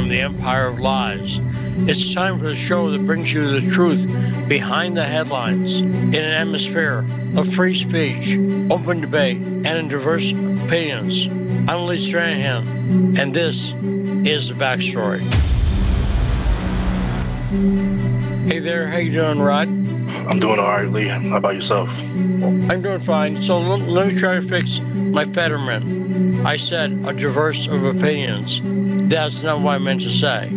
from the empire of lies. It's time for the show that brings you the truth behind the headlines in an atmosphere of free speech, open debate, and diverse opinions. I'm Lee Stranahan, and this is the backstory. Hey there, how you doing, Rod? I'm doing all right, Lee. How about yourself? I'm doing fine. So let, let me try to fix my Fetterman. I said a diverse of opinions. That's not what I meant to say.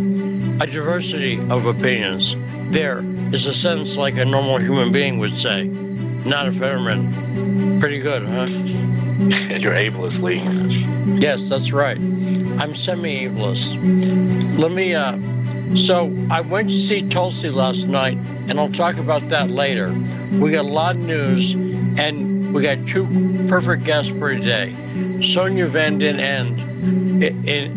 A diversity of opinions. There is a sentence like a normal human being would say, not a Fetterman. Pretty good, huh? You're ableist, Lee. Yes, that's right. I'm semi ableist. Let me, uh, so I went to see Tulsi last night, and I'll talk about that later. We got a lot of news, and we got two perfect guests for today. Sonja van den Ende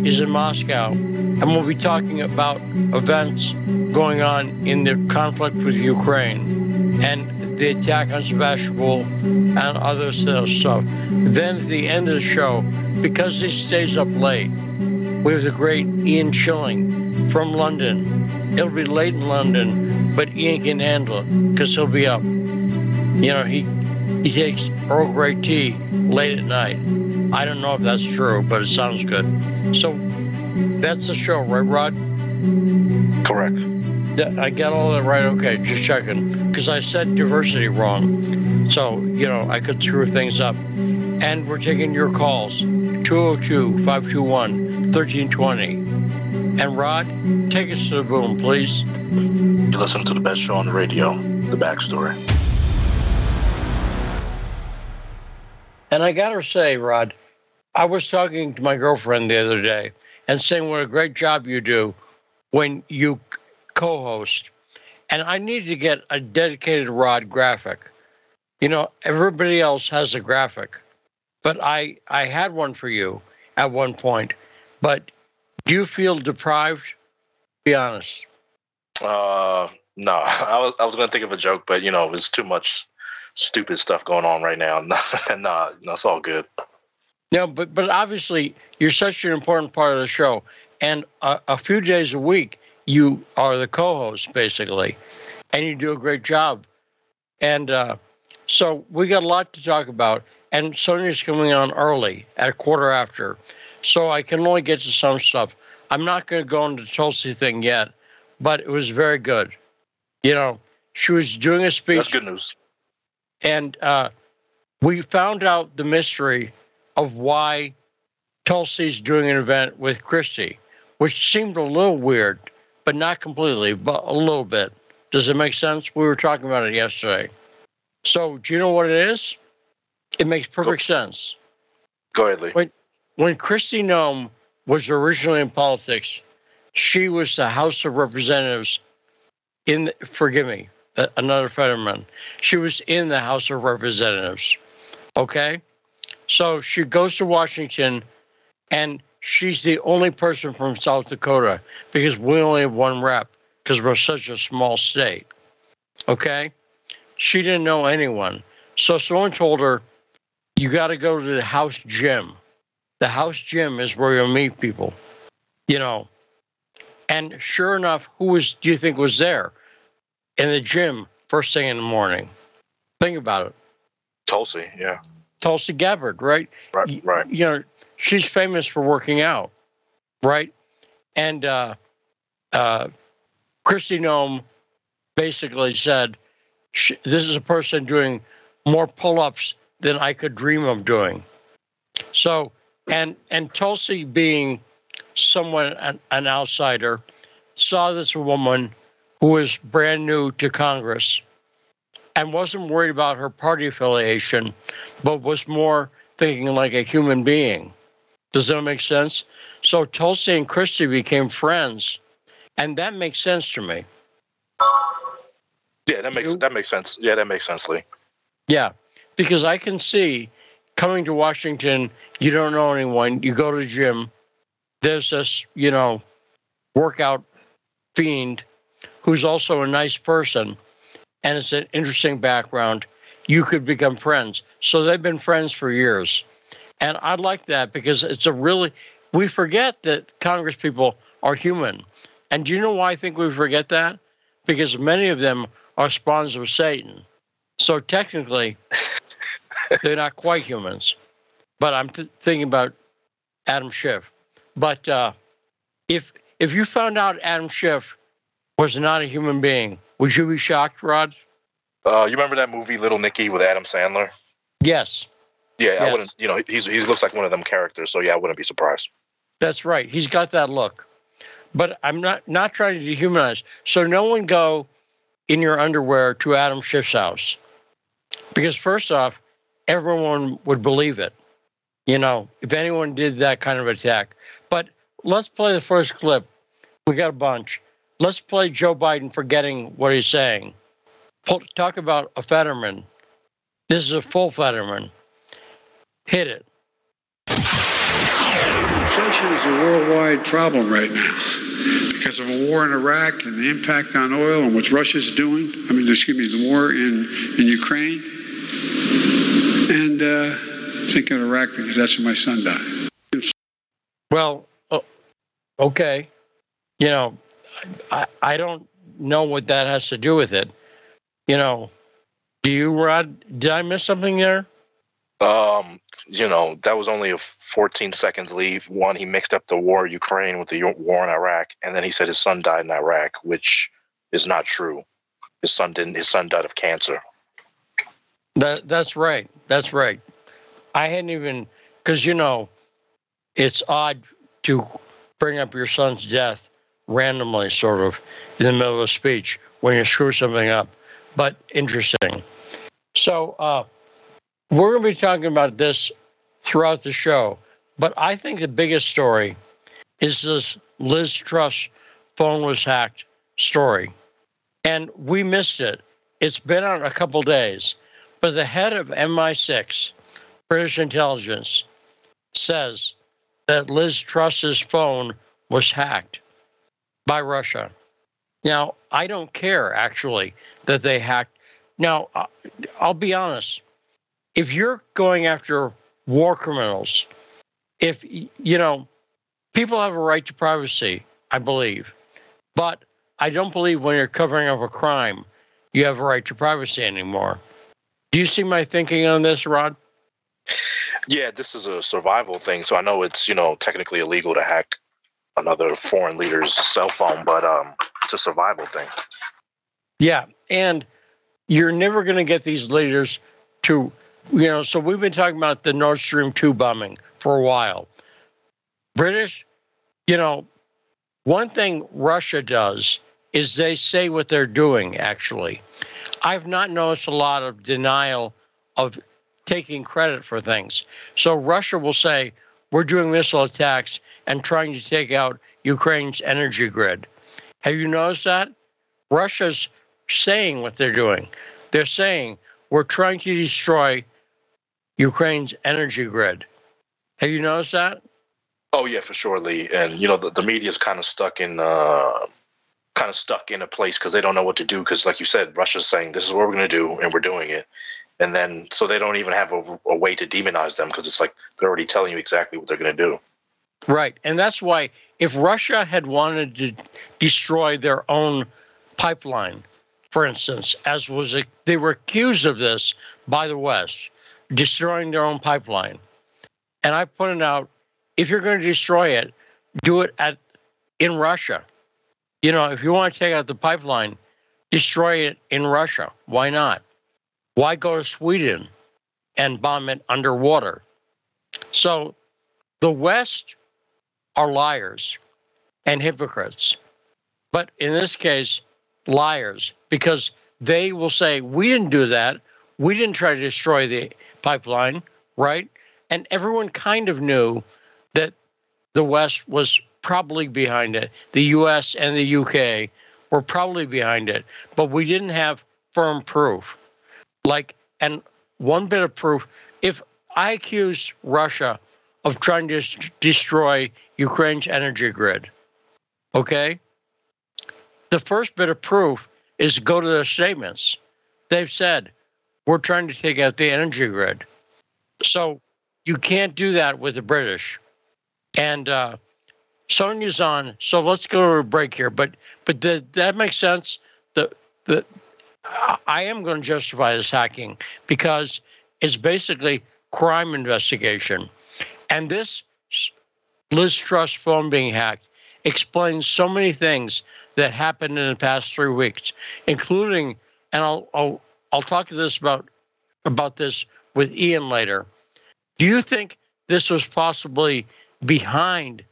is in Moscow, and we'll be talking about events going on in the conflict with Ukraine and the attack on Sebastopol and other stuff. Then at the end of the show, because he stays up late, we have the great Ian Shilling from London. It'll be late in London, but Ian can handle it because he'll be up. You know, he he takes Earl Grey tea late at night. I don't know if that's true, but it sounds good. So that's the show, right, Rod? Correct. I got all that right. Okay, just checking because I said diversity wrong. So, you know, I could screw things up. And we're taking your calls 202 521 1320. And Rod, take us to the boom, please. You listen to the best show on the radio, The Backstory. And I got to say, Rod, I was talking to my girlfriend the other day and saying what a great job you do when you co host. And I need to get a dedicated Rod graphic. You know, everybody else has a graphic, but I, I had one for you at one point. But do you feel deprived? Be honest. Uh, no, I was I was gonna think of a joke, but you know, it's too much stupid stuff going on right now. nah, no, it's all good. No, but but obviously you're such an important part of the show, and a, a few days a week you are the co-host basically, and you do a great job. And uh, so we got a lot to talk about. And Sonja's coming on early at a quarter after, so I can only get to some stuff. I'm not going to go into the Tulsi thing yet, but it was very good. You know, she was doing a speech. That's good news. And uh, we found out the mystery of why Tulsi's doing an event with Kristi, which seemed a little weird, but not completely, but a little bit. Does it make sense? We were talking about it yesterday. So, do you know what it is? It makes perfect Go. sense. Go ahead, Lee. When, when Kristi Noem was originally in politics, she was the House of Representatives in, the, forgive me, another Fetterman. She was in the House of Representatives. Okay? So she goes to Washington and she's the only person from South Dakota because we only have one rep because we're such a small state. Okay? She didn't know anyone. So someone told her, you got to go to the house gym. The house gym is where you'll meet people, you know. And sure enough, who was, do you think was there in the gym first thing in the morning? Think about it. Tulsi, yeah. Tulsi Gabbard, right? Right, right. You know, she's famous for working out, right? And uh, uh, Kristi Noem basically said, "This is a person doing more pull-ups than I could dream of doing." So, and and Tulsi being someone an, an outsider, saw this woman who was brand new to Congress and wasn't worried about her party affiliation, but was more thinking like a human being. Does that make sense? So Tulsi and Kristi became friends, and that makes sense to me. Yeah, that makes you, that makes sense. Yeah, that makes sense, Lee. Yeah, because I can see coming to Washington, you don't know anyone, you go to the gym, there's this, you know, workout fiend who's also a nice person and it's an interesting background, you could become friends. So they've been friends for years. And I like that because it's a really, we forget that Congress people are human. And do you know why I think we forget that? Because many of them are spawns of Satan. So technically, they're not quite humans. But I'm th- thinking about Adam Schiff. But uh, if if you found out Adam Schiff was not a human being, would you be shocked, Rod? Uh, you remember that movie Little Nicky with Adam Sandler? Yes. Yeah, Yes. I wouldn't. You know, he's he looks like one of them characters. So yeah, I wouldn't be surprised. That's right. He's got that look. But I'm not not trying to dehumanize. So no one go in your underwear to Adam Schiff's house. Because first off, everyone would believe it. You know, if anyone did that kind of attack. But let's play the first clip. We got a bunch. Let's play Joe Biden forgetting what he's saying. Talk about a Fetterman. This is a full Fetterman. Hit it. Inflation is a worldwide problem right now because of a war in Iraq and the impact on oil and what Russia's doing. I mean, excuse me, the war in, in Ukraine. And uh, thinking of Iraq because that's where my son died. Well, o- okay. You know, I, I don't know what that has to do with it. You know, do you, Rod? Did I miss something there? Um, you know, that was only a 14 seconds leave. One, he mixed up the war in Ukraine with the war in Iraq, and then he said his son died in Iraq, which is not true. His son didn't. His son died of cancer. That that's right. That's right. I hadn't even because you know, it's odd to bring up your son's death randomly, sort of in the middle of a speech when you screw something up. But interesting. So uh, we're going to be talking about this throughout the show. But I think the biggest story is this Liz Truss phone was hacked story, and we missed it. It's been out a couple days. But the head of MI6, British intelligence, says that Liz Truss's phone was hacked by Russia. Now, I don't care actually that they hacked. Now, I- I'll be honest. If you're going after war criminals, if you know, people have a right to privacy, I believe. But I don't believe when you're covering up a crime, you have a right to privacy anymore. Do you see my thinking on this, Rod? Yeah, this is a survival thing, so I know it's you know technically illegal to hack another foreign leader's cell phone, but um, it's a survival thing. Yeah, and you're never going to get these leaders to, you know. So we've been talking about the Nord Stream two bombing for a while. British, you know, one thing Russia does is they say what they're doing. Actually, I've not noticed a lot of denial of taking credit for things. So Russia will say we're doing missile attacks and trying to take out Ukraine's energy grid. Have you noticed that? Russia's saying what they're doing. They're saying we're trying to destroy Ukraine's energy grid. Have you noticed that? Oh yeah, for sure, Lee. And you know the, the media's kind of stuck in uh, kind of stuck in a place because they don't know what to do. Because like you said, Russia's saying this is what we're going to do, and we're doing it. And then so they don't even have a, a way to demonize them because it's like they're already telling you exactly what they're going to do. Right. And that's why if Russia had wanted to destroy their own pipeline, for instance, as was they were accused of this by the West, destroying their own pipeline. And I pointed out if you're going to destroy it, do it at in Russia. You know, if you want to take out the pipeline, destroy it in Russia. Why not? Why go to Sweden and bomb it underwater? So the West are liars and hypocrites. But in this case, liars, because they will say, We didn't do that. We didn't try to destroy the pipeline, right? And everyone kind of knew that the West was probably behind it. The US and the UK were probably behind it, but we didn't have firm proof. Like, and one bit of proof if I accuse Russia of trying to destroy Ukraine's energy grid. Okay? The first bit of proof is go to their statements. They've said, we're trying to take out the energy grid. So you can't do that with the British. And uh, Sonja's on, so let's go to a break here. But but the, that makes sense. The the I am going to justify this hacking because it's basically crime investigation, and this Liz Truss phone being hacked explains so many things that happened in the past three weeks, including, and I'll I'll, I'll talk to this about about this with Ian later. Do you think this was possibly behind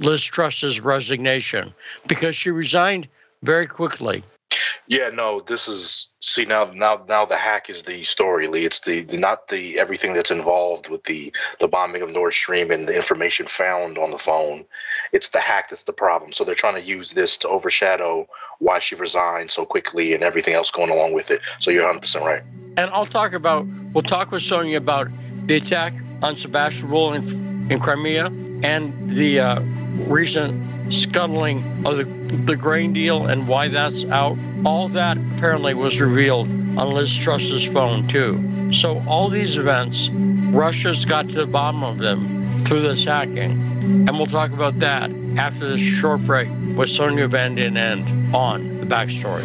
Liz Truss's resignation because she resigned very quickly? Yeah, no, this is see now now now the hack is the story, Lee. It's the, the, not the everything that's involved with the the bombing of Nord Stream and the information found on the phone. It's the hack that's the problem. So they're trying to use this to overshadow why she resigned so quickly and everything else going along with it. So you're 100% right. And I'll talk about we'll talk with Sonja about the attack on Sebastopol in, in Crimea and the uh, recent scuttling of the, the grain deal and why that's out. All that apparently was revealed on Liz Truss's phone, too. So, all these events, Russia's got to the bottom of them through this hacking. And we'll talk about that after this short break with Sonja Van Den Ende on the backstory.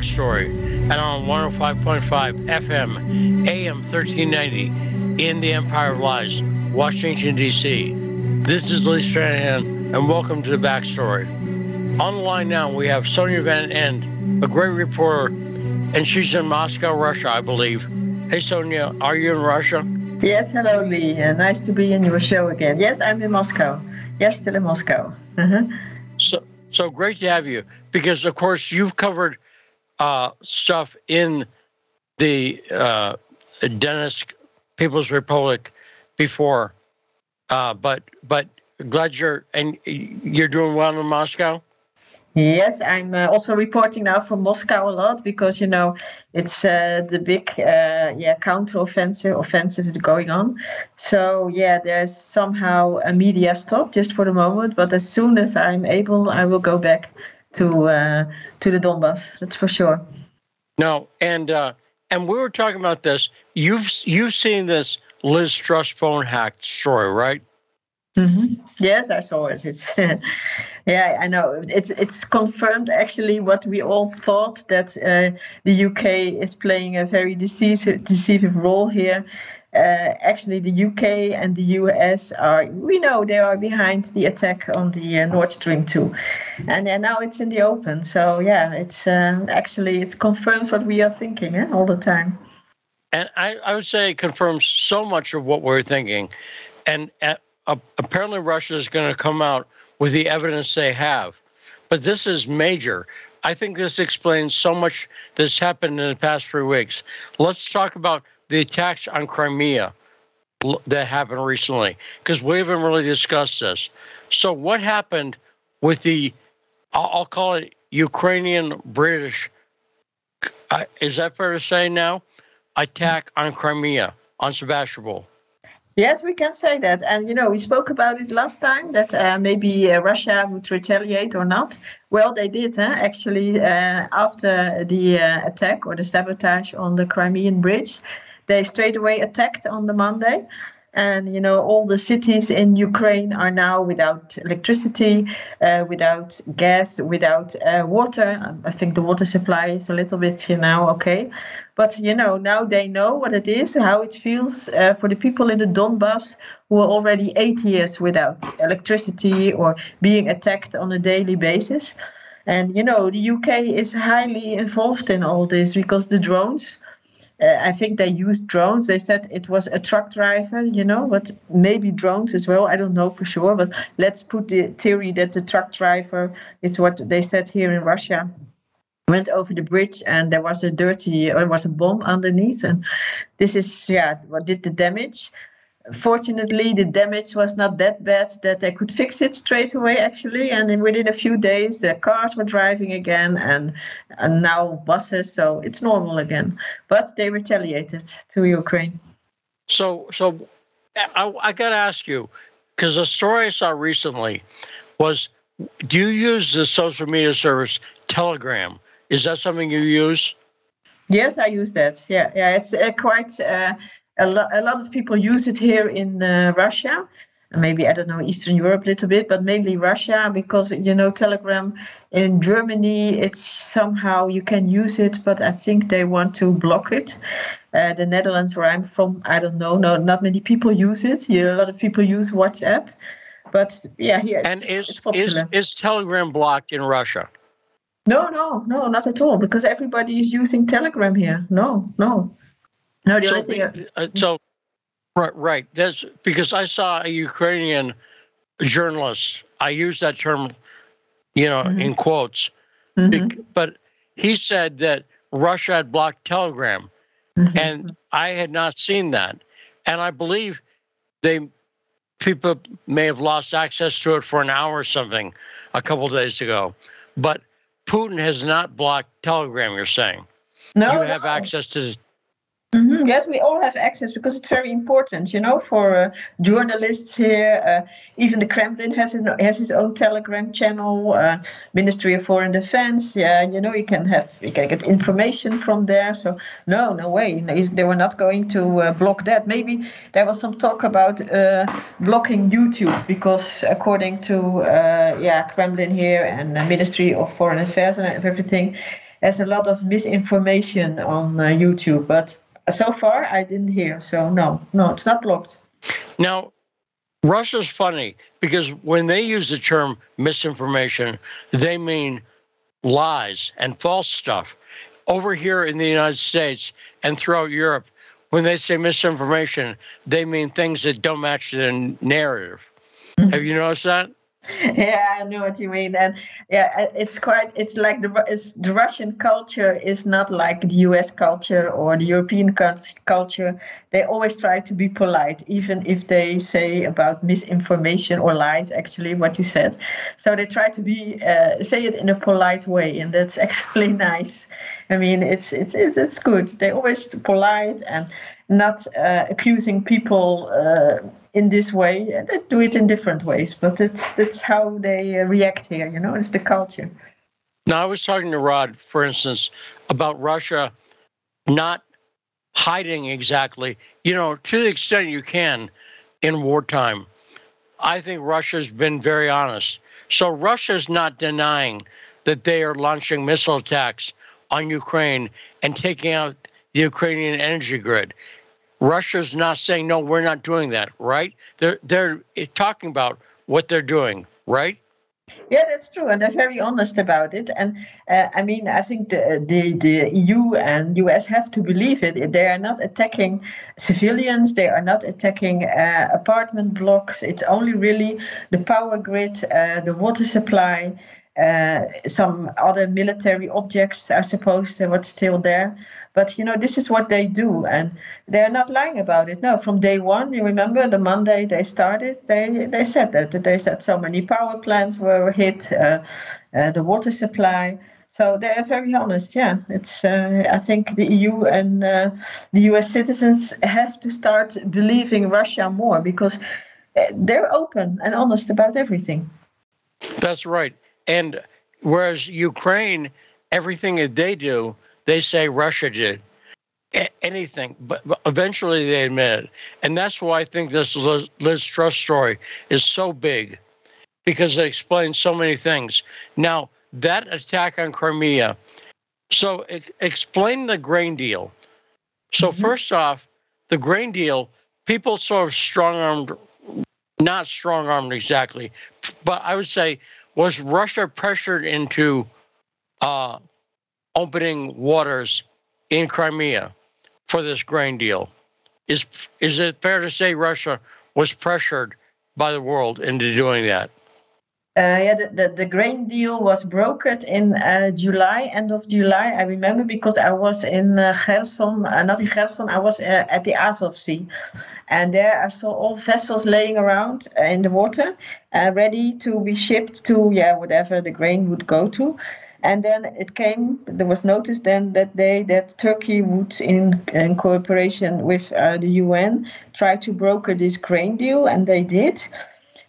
Backstory and on 105.5 FM, AM 1390 in the Empire of Lies, Washington, D.C. This is Lee Stranahan, and welcome to the backstory. On the line now, we have Sonja Van End, a great reporter, and she's in Moscow, Russia, I believe. Hey, Sonja, are you in Russia? Yes, hello, Lee. Uh, nice to be in your show again. Yes, I'm in Moscow. Yes, still in Moscow. Uh-huh. So, so great to have you because, of course, you've covered uh, stuff in the uh, People's Republic before, uh, but but glad you're and you're doing well in Moscow. Yes, I'm uh, also reporting now from Moscow a lot because you know it's uh, the big uh, yeah counter-offensive offensive is going on. So yeah, there's somehow a media stop just for the moment, but as soon as I'm able, I will go back to uh, to the Donbass. That's for sure. No, and uh, and we were talking about this. You've you've seen this Liz Truss phone hack story, right? Mm-hmm. Yes, I saw it. It's yeah, I know. It's it's confirmed actually what we all thought that uh, the UK is playing a very decisive decisive role here actually the UK and the US are, we know they are behind the attack on the uh, Nord Stream 2. And uh, now it's in the open. So yeah, it's uh, actually, it confirms what we are thinking eh, all the time. And I, I would say it confirms so much of what we're thinking. And uh, apparently Russia is going to come out with the evidence they have. But this is major. I think this explains so much that's happened in the past three weeks. Let's talk about the attacks on Crimea that happened recently, because we haven't really discussed this. So, what happened with the, I'll call it Ukrainian British, uh, is that fair to say now? Attack on Crimea, on Sebastopol. Yes, we can say that. And, you know, we spoke about it last time that uh, maybe uh, Russia would retaliate or not. Well, they did, huh? actually, uh, after the uh, attack or the sabotage on the Crimean bridge they straight away attacked on the Monday. And you know all the cities in Ukraine are now without electricity, uh, without gas, without uh, water. I think the water supply is a little bit, you know, okay. But you know now they know what it is, how it feels uh, for the people in the Donbass who are already eight years without electricity or being attacked on a daily basis. And you know the UK is highly involved in all this because the drones uh, I think they used drones. They said it was a truck driver, you know, but maybe drones as well. I don't know for sure, but let's put the theory that the truck driver, it's what they said here in Russia, went over the bridge and there was a dirty, or there was a bomb underneath. And this is, yeah, what did the damage. Fortunately the damage was not that bad that they could fix it straight away actually. And within a few days the cars were driving again and, and now buses so it's normal again. But they retaliated to ukraine. So so i, I got to ask you because the story i saw recently was do you use the social media service telegram? Is that something you use? Yes i use that. Yeah yeah it's uh, quite uh, a, lo- a lot of people use it here in uh, Russia. Maybe I don't know Eastern Europe a little bit, but mainly Russia because you know Telegram in Germany it's somehow you can use it, but I think they want to block it. Uh, the Netherlands where I'm from, I don't know, no, not many people use it. Yeah, a lot of people use WhatsApp, but yeah, here. And is is is Telegram blocked in Russia? No, no, no, not at all. Because everybody is using Telegram here. No, no. No, the so, only thing. Uh, so, right, right. That's because I saw a Ukrainian journalist. I use that term, you know, mm-hmm. in quotes, mm-hmm. but he said that Russia had blocked Telegram, mm-hmm. and I had not seen that, and I believe they people may have lost access to it for an hour or something a couple days ago, but Putin has not blocked Telegram. You're saying no, you have no. access to Mm-hmm. Yes, we all have access because it's very important, you know, for uh, journalists here. Uh, even the Kremlin has an, has its own Telegram channel. Uh, Ministry of Foreign Defense, yeah, you know, you can have you can get information from there. So no, no way, they were not going to uh, block that. Maybe there was some talk about uh, blocking YouTube because according to uh, yeah Kremlin here and the Ministry of Foreign Affairs and everything. There's a lot of misinformation on YouTube, but so far, I didn't hear. So no, no, it's not blocked. Now, Russia's funny because when they use the term misinformation, they mean lies and false stuff. Over here in the United States and throughout Europe, when they say misinformation, they mean things that don't match the narrative. Mm-hmm. Have you noticed that? yeah i know what you mean. And yeah it's quite it's like the it's, the russian culture is not like the us culture or the european culture. They always try to be polite even if they say about misinformation or lies actually what you said. So they try to be uh, say it in a polite way and that's actually nice. I mean it's it's it's, it's good. They always polite and not uh, accusing people uh, in this way. They do it in different ways, but it's that's how they uh, react here. You know, it's the culture. Now, I was talking to Rod, for instance, about Russia not hiding exactly. You know, to the extent you can in wartime. I think Russia's been very honest. So Russia's not denying that they are launching missile attacks on Ukraine and taking out the Ukrainian energy grid. Russia's not saying no, we're not doing that, right? They're they're talking about what they're doing, right? Yeah, that's true, and they're very honest about it. And uh, I mean, I think the, the the EU and US have to believe it. They are not attacking civilians. They are not attacking uh, apartment blocks. It's only really the power grid, uh, the water supply, uh, some other military objects, I suppose, what's still there. But you know, this is what they do, and they're not lying about it. No, from day one, you remember the Monday they started, they they said that, they said so many power plants were hit, uh, uh, the water supply. So they are very honest. Yeah, it's. Uh, I think the EU and uh, the US citizens have to start believing Russia more because uh, they're open and honest about everything. That's right. And whereas Ukraine, everything that they do, they say Russia did. Anything, but, but, eventually they admit it. And that's why I think this Liz, Liz Truss story is so big because it explains so many things. Now, that attack on Crimea, so it, explain the grain deal. So, mm-hmm. first off, the grain deal, people sort of strong armed, not strong armed exactly, but I would say was Russia pressured into uh, opening waters in Crimea for this grain deal? Is is it fair to say Russia was pressured by the world into doing that? Uh, yeah, the, the, the, grain deal was brokered in uh, July, end of July. I remember because I was in uh, Kherson, uh, not in Kherson, I was uh, at the Azov Sea. And there I saw all vessels laying around uh, in the water, ready to be shipped to, yeah, whatever the grain would go to. And then it came, there was notice then that they, that Turkey would, in, in cooperation with uh, the UN, try to broker this grain deal, and they did.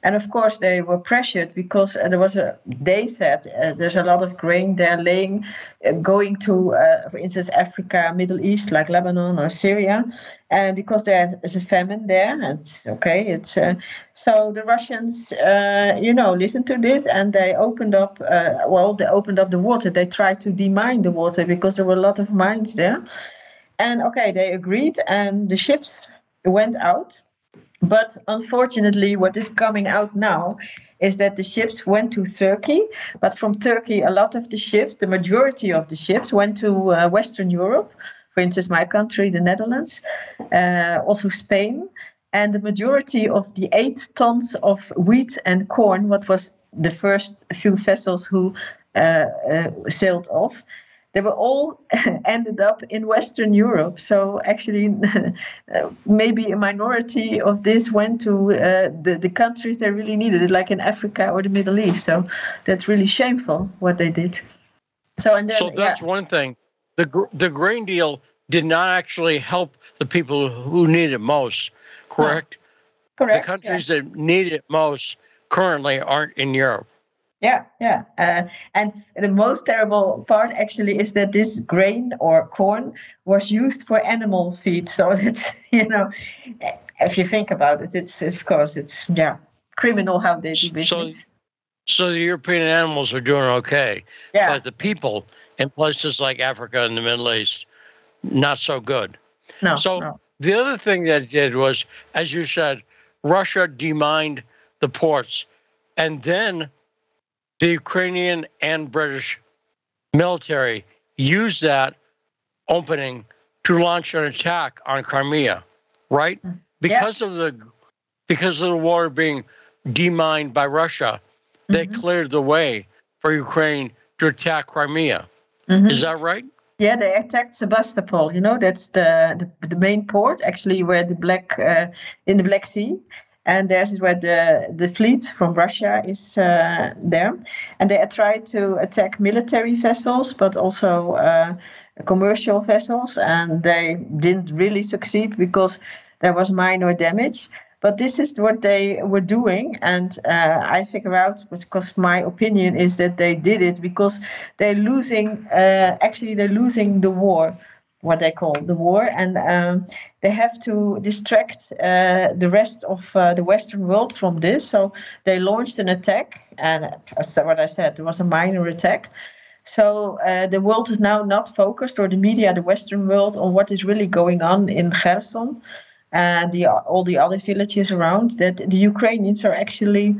And of course, they were pressured because uh, there was a. They said uh, there's a lot of grain there laying, uh, going to, uh, for instance, Africa, Middle East, like Lebanon or Syria, and because there is a famine there, it's okay. It's uh, so the Russians, uh, you know, listened to this and they opened up. well, they opened up the water. They tried to demine the water because there were a lot of mines there, and okay, they agreed, and the ships went out but unfortunately, what is coming out now is that the ships went to Turkey, but from Turkey, a lot of the ships, the majority of the ships, went to uh, Western Europe. For instance, my country, the Netherlands, uh, also Spain, and the majority of the eight tons of wheat and corn, what was the first few vessels who uh, uh sailed off, they were all ended up in Western Europe. So actually, maybe a minority of this went to uh, the the countries they really needed it, like in Africa or the Middle East. So that's really shameful what they did. So and then, so that's yeah. one thing. The the grain deal did not actually help the people who need it most. Correct. Correct. The countries yeah. that need it most currently aren't in Europe. Yeah, yeah. Uh, and the most terrible part actually is that this grain or corn was used for animal feed. So it's, you know, if you think about it, it's, of course, it's, yeah, criminal how they do business. So, so the European animals are doing okay. Yeah. But the people in places like Africa and the Middle East, not so good. No. So no. the other thing that it did was, as you said, Russia demined the ports. And then the Ukrainian and British military used that opening to launch an attack on Crimea, right? Because yeah. of the because of the war being demined by Russia, mm-hmm. they cleared the way for Ukraine to attack Crimea. Mm-hmm. Is that right? Yeah, they attacked Sebastopol. You know, that's the the, the main port actually, where the Black uh, in the Black Sea and there's where the the fleet from Russia is uh, there, and they tried to attack military vessels, but also uh, commercial vessels, and they didn't really succeed because there was minor damage. But this is what they were doing, and uh, I figure out because my opinion is that they did it because they're losing. Uh, actually, they're losing the war what they call the war, and um, they have to distract uh, the rest of uh, the Western world from this. So they launched an attack, and that's what I said. It was a minor attack. So uh, the world is now not focused, or the media, the Western world, on what is really going on in Kherson and the, all the other villages around. That the Ukrainians are actually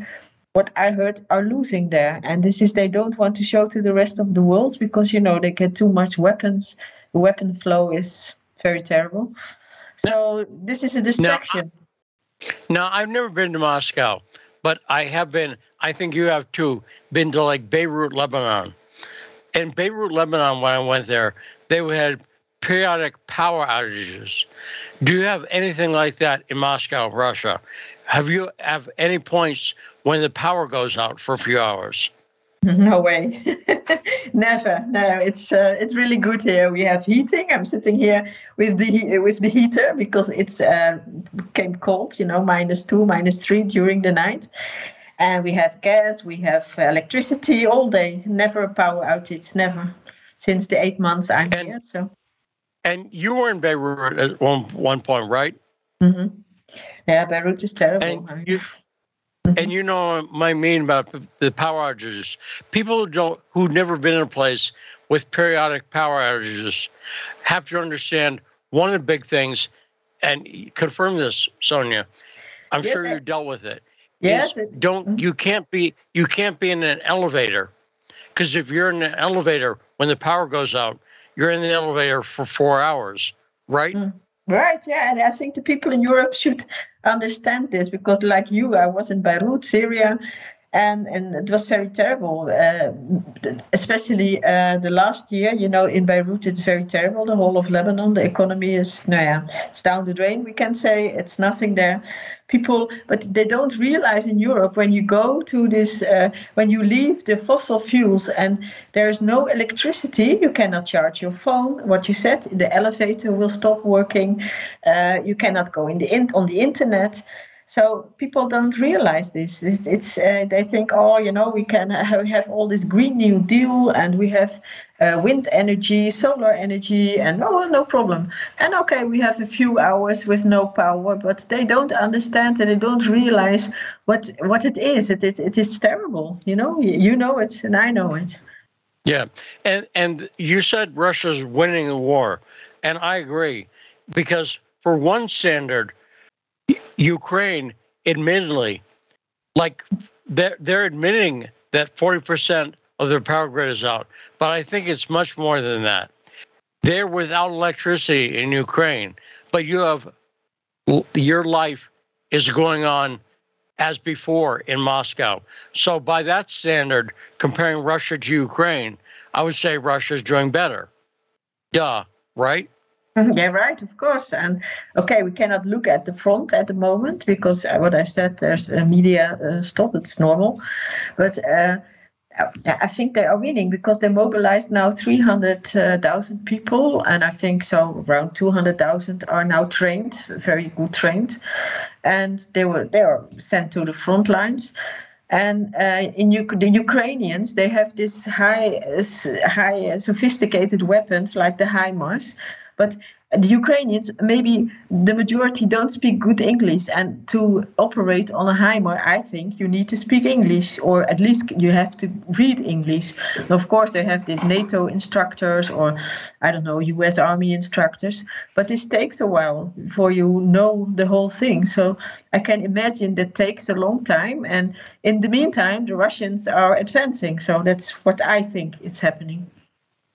what I heard are losing there, and this is they don't want to show to the rest of the world because you know they get too much weapons the weapon flow is very terrible. So this is a distraction. Now, I've never been to Moscow, but I have been, I think you have too, been to like Beirut, Lebanon. In Beirut, Lebanon, when I went there, they had periodic power outages. Do you have anything like that in Moscow, Russia? Have you have any points when the power goes out for a few hours? No way, never. No, it's uh, it's really good here. We have heating. I'm sitting here with the with the heater because it's uh, became cold. You know, minus two, minus three during the night, and we have gas. We have electricity all day. Never a power outage. Never since the eight months I'm and, here. So. And you were in Beirut at one one point, right? Mm-hmm. Yeah, Beirut is terrible. And you. And you know I mean about the power outages. People who don't who've never been in a place with periodic power outages have to understand one of the big things, and confirm this, Sonja. I'm yes, sure you dealt with it. Yes. don't mm-hmm. you can't be you can't be in an elevator because if you're in an elevator when the power goes out, you're in the elevator for four hours, right? Mm. Right, yeah, and I think the people in Europe should understand this because, like you, I was in Beirut, Syria, and and it was very terrible. Uh, especially uh, the last year, you know, in Beirut, it's very terrible. The whole of Lebanon, the economy is, no, it's down the drain. We can say it's nothing there. People, but they don't realize in Europe when you go to this, uh, when you leave the fossil fuels and there is no electricity, you cannot charge your phone. What you said, the elevator will stop working. Uh, you cannot go in the in, on the internet. So people don't realize this. It's, it's uh, they think, oh, you know, we can have, have all this Green New Deal and we have uh, wind energy, solar energy, and oh, no problem. And okay, we have a few hours with no power, but they don't understand and they don't realize what what it is. It is it is terrible. You know, you know it, and I know it. Yeah, and and you said Russia's winning the war, and I agree because for one standard Ukraine, admittedly, like they're, they're admitting that 40% of their power grid is out, but I think it's much more than that. They're without electricity in Ukraine, but you have your life is going on as before in Moscow. So, by that standard, comparing Russia to Ukraine, I would say Russia is doing better. Duh, right? Yeah, right, of course. And okay, we cannot look at the front at the moment because uh, what I said, there's a media uh, stop, it's normal. But uh, I think they are winning because they mobilized now 300,000 people, and I think so around 200,000 are now trained, very good trained, and they were they are sent to the front lines. And uh, in U- the Ukrainians, they have this high, high sophisticated weapons like the HIMARS, but the Ukrainians, maybe the majority don't speak good English, and to operate on a HIMAR, I think you need to speak English, or at least you have to read English. And of course, they have these NATO instructors, or I don't know, U.S. Army instructors, but this takes a while before you know the whole thing. So I can imagine that takes a long time, and in the meantime, the Russians are advancing. So that's what I think is happening.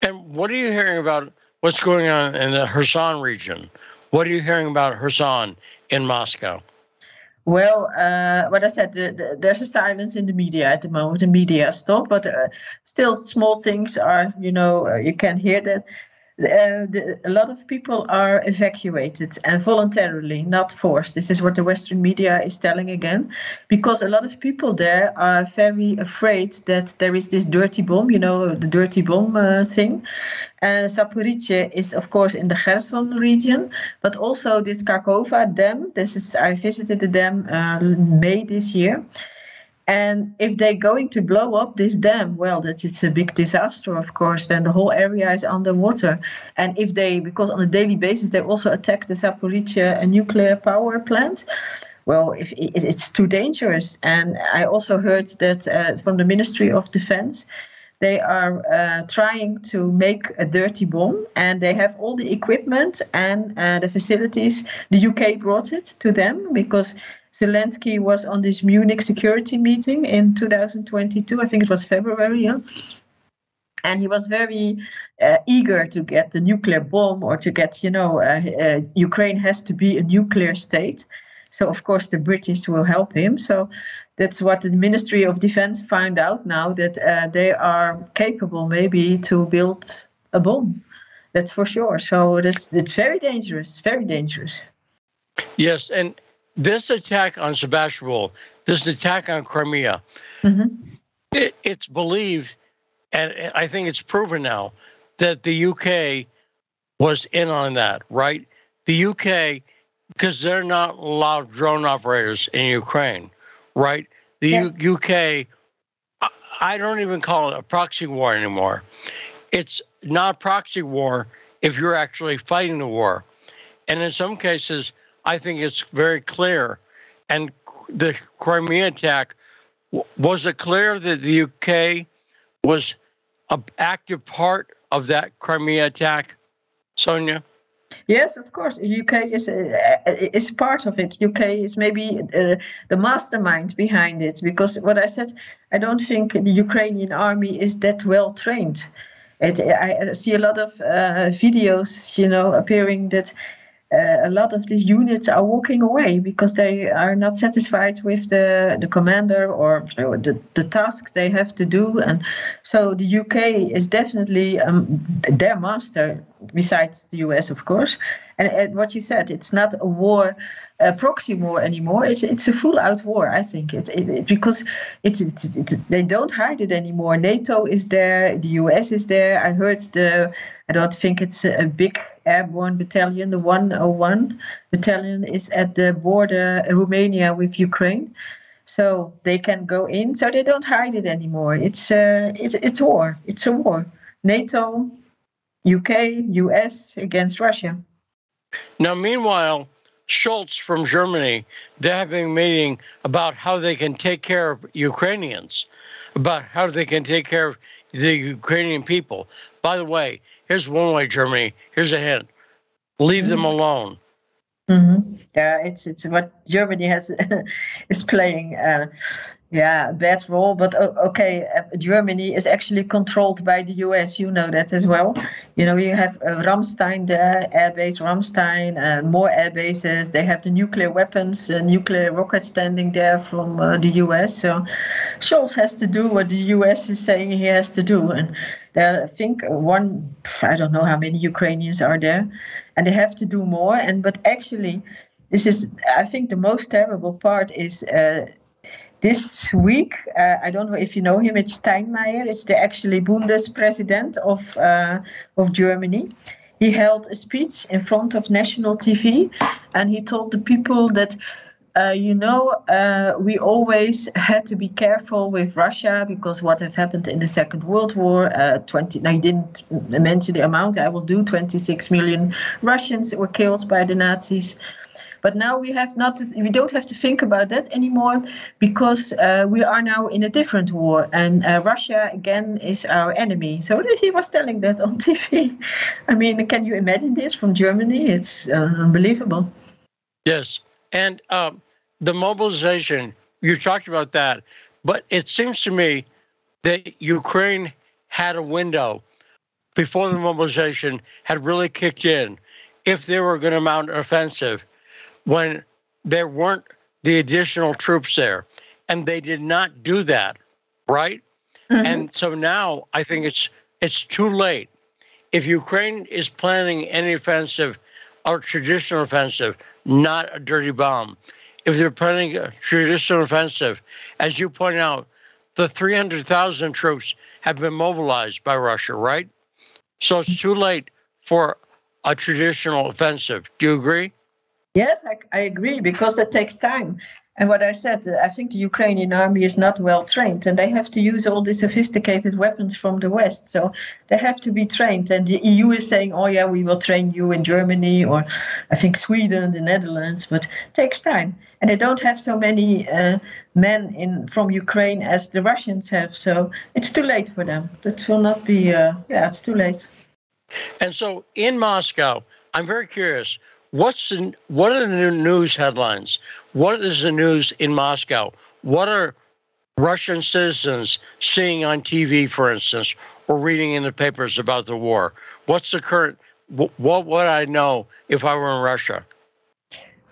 And what are you hearing about? What's going on in the Kherson region? What are you hearing about Kherson in Moscow? Well, uh, what I said, the, the, there's a silence in the media at the moment. The media stopped, but uh, still, small things are, you know, uh, you can hear that the, a lot of people are evacuated and voluntarily, not forced. This is what the Western media is telling again, because a lot of people there are very afraid that there is this dirty bomb, you know, the dirty bomb uh, thing. And Zaporizhia is, of course, in the Kherson region, but also this Kakhovka dam. This is I visited the dam uh, May this year and if they're going to blow up this dam, well, that it's a big disaster, of course. Then the whole area is underwater. And if they, because on a daily basis they also attack the Zaporizhia nuclear power plant, well, if it's too dangerous. And I also heard that uh, from the Ministry of Defense, they are uh, trying to make a dirty bomb, and they have all the equipment and uh, the facilities. The UK brought it to them because Zelensky was on this Munich security meeting in 2022. I think it was February. Yeah? And he was very uh, eager to get the nuclear bomb or to get, you know, uh, uh, Ukraine has to be a nuclear state. So, of course, the British will help him. So, that's what the Ministry of Defense found out now that uh, they are capable maybe to build a bomb. That's for sure. So, that's, it's very dangerous, very dangerous. Yes. And this attack on Sebastopol, this attack on Crimea, mm-hmm. it, it's believed, and I think it's proven now, that the UK was in on that, right? The UK, because they're not allowed drone operators in Ukraine, right? The yeah. U- UK, I don't even call it a proxy war anymore. It's not proxy war if you're actually fighting the war. And in some cases, I think it's very clear. And the Crimea attack was it clear that the UK was an active part of that Crimea attack, Sonja? Yes, of course. UK is uh, is part of it. UK is maybe uh, the mastermind behind it because what I said, I don't think the Ukrainian army is that well trained. It, I see a lot of uh, videos, you know, appearing that uh, a lot of these units are walking away because they are not satisfied with the, the commander or the, the task they have to do. And so the UK is definitely um, their master, besides the US, of course. And, and what you said, it's not a war a proxy war anymore. It's it's a full out war. I think it, it, it because it's it, it, they don't hide it anymore. NATO is there, the US is there. I heard the I don't think it's a big airborne battalion. The 101 battalion is at the border Romania with Ukraine. So they can go in, so they don't hide it anymore. It's uh, it's it's war. It's a war. NATO, UK, US against Russia. Now, meanwhile, Scholz from Germany, they're having a meeting about how they can take care of Ukrainians, about how they can take care of the Ukrainian people. By the way, here's one way, Germany. Here's a hint: leave mm-hmm. them alone. Mm-hmm. Yeah, it's it's what Germany has is playing. Uh, yeah, bad role. But okay, uh, Germany is actually controlled by the US. You know that as well. You know, you have uh, Ramstein there, airbase Ramstein, and more air bases. They have the nuclear weapons, uh, nuclear rockets standing there from uh, the US. So Scholz has to do what the US is saying he has to do. And there, I think one, I don't know how many Ukrainians are there, and they have to do more. And but actually, this is, I think, the most terrible part is uh, this week, uh, I don't know if you know him, it's Steinmeier, it's the actually Bundespresident of, uh, of Germany. He held a speech in front of national TV and he told the people that, uh, you know, uh, we always had to be careful with Russia because what have happened in the Second World War, uh, 20, now he didn't mention the amount, I will do 26 million Russians were killed by the Nazis. But now we have not, we don't have to think about that anymore because uh, we are now in a different war, and uh, Russia again is our enemy. So he was telling that on TV. I mean, can you imagine this from Germany? It's uh, unbelievable. Yes, and um, the mobilization you talked about that, but it seems to me that Ukraine had a window before the mobilization had really kicked in if they were going to mount an offensive when there weren't the additional troops there. And they did not do that, right? Mm-hmm. And so now I think it's it's too late. If Ukraine is planning any offensive or traditional offensive, not a dirty bomb, if they're planning a traditional offensive, as you point out, the 300,000 troops have been mobilized by Russia, right? So it's too late for a traditional offensive. Do you agree? Yes, I, I agree because that takes time. And what I said, I think the Ukrainian army is not well trained and they have to use all the sophisticated weapons from the West. So they have to be trained. And the EU is saying, oh, yeah, we will train you in Germany or I think Sweden, the Netherlands, but it takes time. And they don't have so many uh, men in from Ukraine as the Russians have. So it's too late for them. That will not be, uh, yeah, it's too late. And so in Moscow, I'm very curious What's the, what are the news headlines? What is the news in Moscow? What are Russian citizens seeing on TV, for instance, or reading in the papers about the war? What's the current? What would I know if I were in Russia?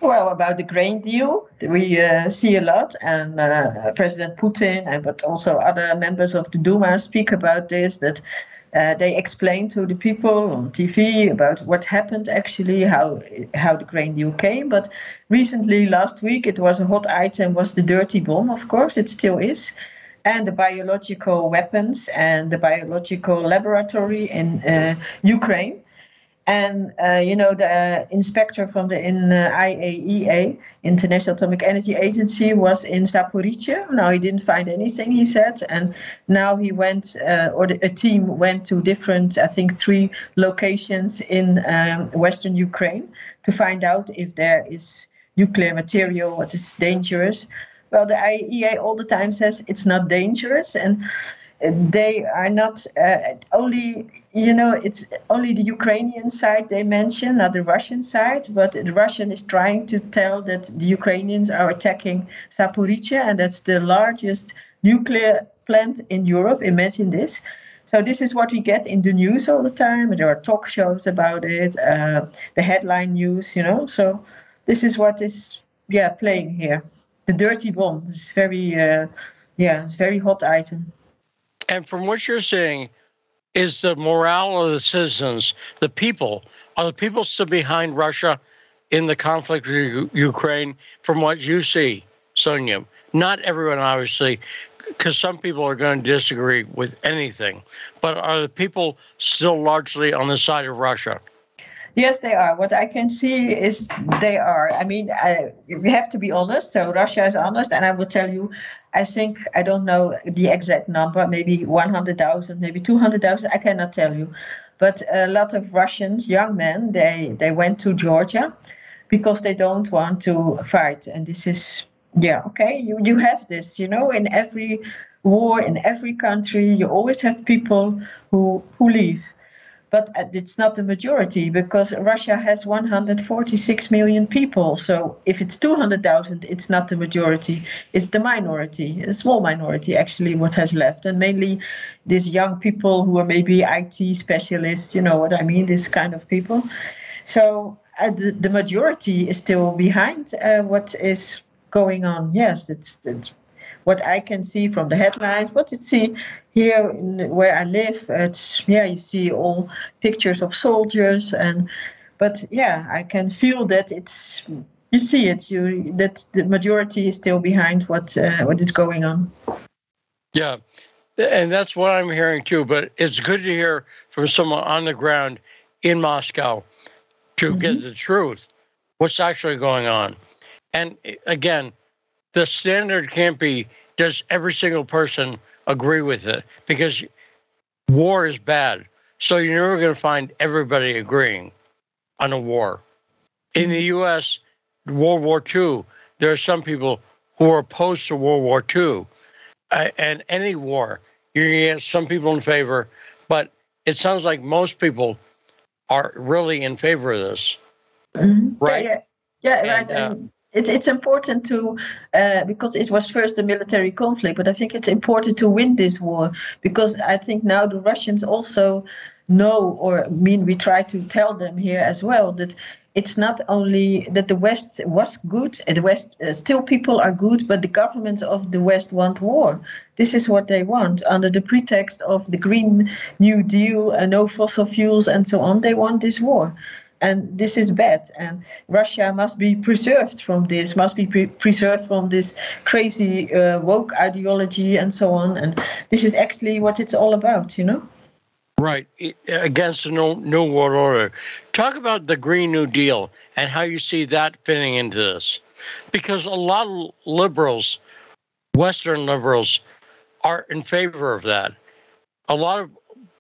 Well, about the grain deal, we uh, see a lot, and uh, President Putin, and but also other members of the Duma speak about this. That uh, they explained to the people on TV about what happened actually, how how the grain deal came. But recently, last week, it was a hot item was the dirty bomb. Of course, it still is, and the biological weapons and the biological laboratory in uh, Ukraine. And uh, you know the uh, inspector from the in uh, IAEA, International Atomic Energy Agency, was in Zaporizhia. Now he didn't find anything, he said, and now he went, uh, or the, a team went to different, I think, three locations in um, Western Ukraine to find out if there is nuclear material what is dangerous. Well, the IAEA all the time says it's not dangerous, and they are not uh, only you know it's only the ukrainian side they mention not the russian side but the russian is trying to tell that the ukrainians are attacking zaporizhia and that's the largest nuclear plant in europe imagine this So this is what we get in the news all the time. There are talk shows about it, uh, the headline news, you know. So this is what is yeah playing here. The dirty bomb is very uh, yeah it's very hot item. And from what you're saying, is the morale of the citizens, the people, are the people still behind Russia in the conflict with Ukraine? From what you see, Sonja, not everyone obviously, because some people are going to disagree with anything, but are the people still largely on the side of Russia? Yes, they are. What I can see is they are. I mean, I, we have to be honest. So Russia is honest, and I will tell you, I think I don't know the exact number, maybe 100,000, maybe 200,000. I cannot tell you, but a lot of Russians, young men, they they went to Georgia because they don't want to fight, and this is yeah okay. You you have this, you know, in every war in every country, you always have people who who leave but uh, it's not the majority because Russia has 146 million people. So if it's 200,000, it's not the majority, it's the minority, a small minority actually, what has left. And mainly these young people who are maybe IT specialists, you know what I mean, this kind of people. So uh, the, the majority is still behind uh, what is going on. Yes, it's, it's what I can see from the headlines, what you see here in, where I live, it's yeah, you see all pictures of soldiers and but yeah, I can feel that it's you see it, you that the majority is still behind what uh, what is going on. Yeah. And that's what I'm hearing too, but it's good to hear from someone on the ground in Moscow to mm-hmm. get the truth, what's actually going on. And again, the standard can't be does every single person agree with it because war is bad. So you're never going to find everybody agreeing on a war. In the U.S., World War II, there are some people who are opposed to World War II. Uh, and any war, you're going to get some people in favor, but it sounds like most people are really in favor of this. Mm-hmm. Right? Yeah, yeah. yeah and, right. Uh, it's it's important to uh, because it was first a military conflict, but I think it's important to win this war because I think now the Russians also know, or I mean, we try to tell them here as well that it's not only that the West was good, the West uh, still people are good, but the governments of the West want war. This is what they want under the pretext of the Green New Deal, uh, no fossil fuels, and so on. They want this war and this is bad. And russia must be preserved from this must be pre- preserved from this crazy uh, woke ideology and so on. And this is actually what it's all about you know? Right. Against the new, new world order. Talk about the green new deal and how you see that fitting into this. Because a lot of liberals western liberals are in favor of that. A lot of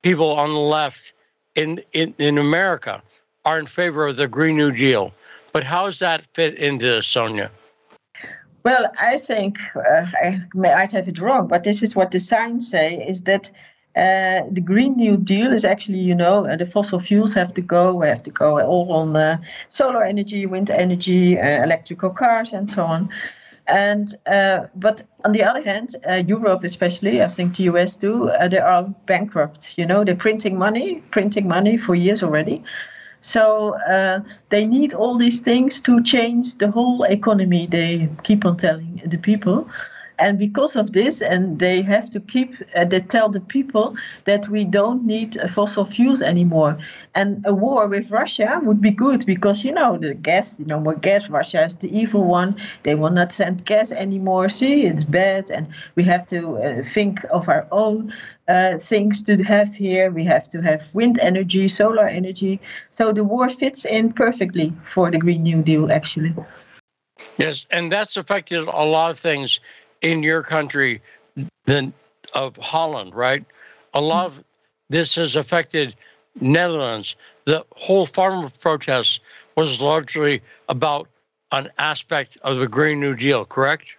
people on the left in, in, in america are in favor of the Green New Deal. But how does that fit into this, Sonja? Well, I think uh, I might have it wrong, but this is what the signs say: is that uh, the Green New Deal is actually, you know, uh, the fossil fuels have to go. We have to go all on uh, solar energy, wind energy, uh, electrical cars, and so on. And uh, but on the other hand, Europe, especially, I think the US too, they are bankrupt. You know, they're printing money, printing money for years already. So uh, they need all these things to change the whole economy. They keep on telling the people, and because of this, and they have to keep, uh, they tell the people that we don't need fossil fuels anymore. And a war with Russia would be good because, you know, the gas, you know, more gas, Russia is the evil one. They will not send gas anymore. See, it's bad. And we have to uh, think of our own uh, things to have here. We have to have wind energy, solar energy. So the war fits in perfectly for the Green New Deal, actually. Yes, and that's affected a lot of things in your country than of Holland, right? A lot of this has affected Netherlands. The whole farmer protest was largely about an aspect of the Green New Deal, correct?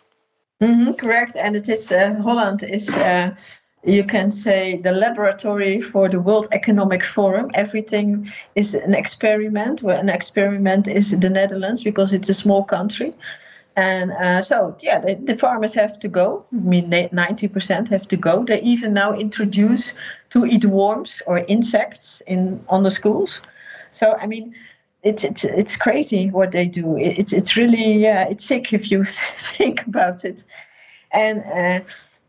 Mm-hmm, correct, and it is uh, Holland is. Uh, you can say the laboratory for the World Economic Forum. Everything is an experiment. Where an experiment is the Netherlands because it's a small country, And uh, so, yeah, the, the, farmers have to go. I mean, 90% have to go. They even now introduce to eat worms or insects in on the schools. So, I mean, it's it's it's crazy what they do. It's it's really yeah, it's sick if you think about it. And uh,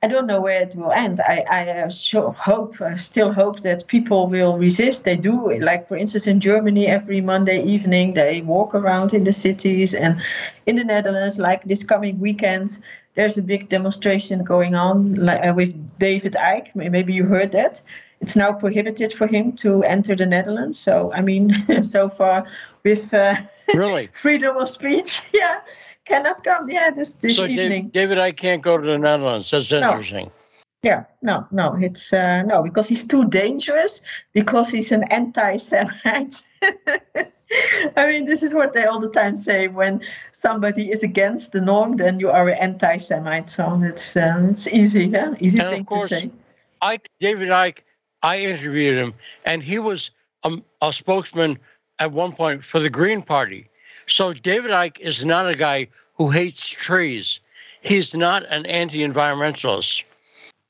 I don't know where it will end. I, I uh, sure hope, I still hope that people will resist. They do, like for instance, in Germany, every Monday evening they walk around in the cities, and in the Netherlands, like this coming weekend, there's a big demonstration going on like, uh, with David Icke. Maybe you heard that. It's now prohibited for him to enter the Netherlands. So I mean, so far with uh, really freedom of speech, yeah cannot come. Yeah, this this so evening. David, I can't go to the Netherlands. That's interesting. No. Yeah, no, no, it's uh, no because he's too dangerous because he's an anti-Semite. I mean, this is what they all the time say when somebody is against the norm, then you are an anti-Semite. So it's uh, it's easy, yeah, easy and thing of course, to say. Icke, David Icke, I interviewed him, and he was a, a spokesman at one point for the Green Party. So David Icke is not a guy who hates trees. He's not an anti-environmentalist,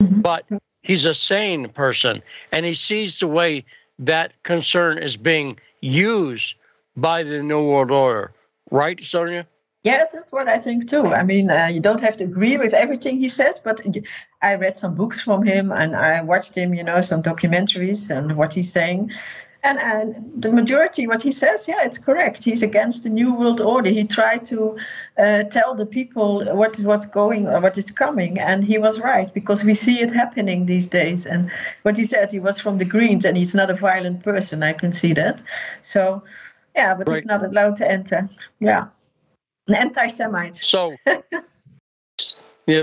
mm-hmm. but he's a sane person, and he sees the way that concern is being used by the New World Order. Right, Sonja? Yes, that's what I think too. I mean, uh, you don't have to agree with everything he says, but I read some books from him and I watched him, you know, some documentaries and what he's saying. And, and the majority, what he says, yeah, it's correct. He's against the New World Order. He tried to uh, tell the people what what's going, or what is coming, and he was right because we see it happening these days. And what he said, he was from the Greens, and he's not a violent person. I can see that. So, yeah, but right. he's not allowed to enter. Yeah, an anti-Semite. So. Yeah,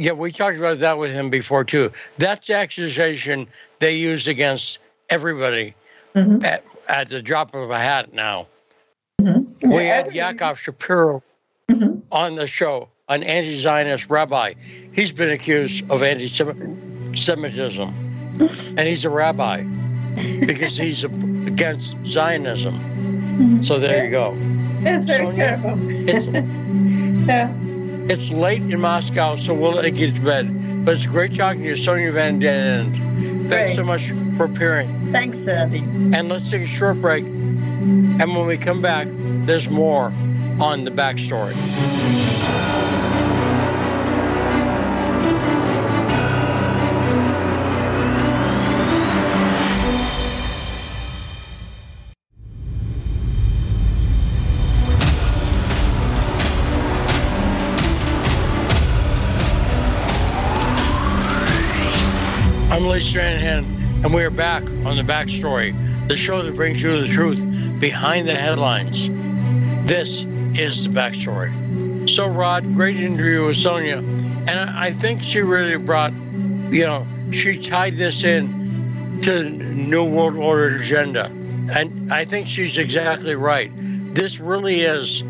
yeah, we talked about that with him before too. That's the accusation they used against everybody mm-hmm. at, at, the drop of a hat now. Mm-hmm. We had Yakov Shapiro mm-hmm. on the show, an anti Zionist rabbi. He's been accused of anti Semitism, and he's a rabbi because he's against Zionism. Mm-hmm. So there you go. It's very so, terrible. It's, yeah. it's late in Moscow, so we'll get to bed. But it's great talking to you, Sonja Van Den. Thanks so much for appearing. Thanks, Andy. And let's take a short break. And when we come back, there's more on the backstory. I'm Lee Stranahan and we are back on the backstory, the show that brings you the truth behind the headlines. This is the backstory. So, Rod, great interview with Sonja. And I think she really brought, you know, she tied this in to the New World Order agenda. And I think she's exactly right. This really is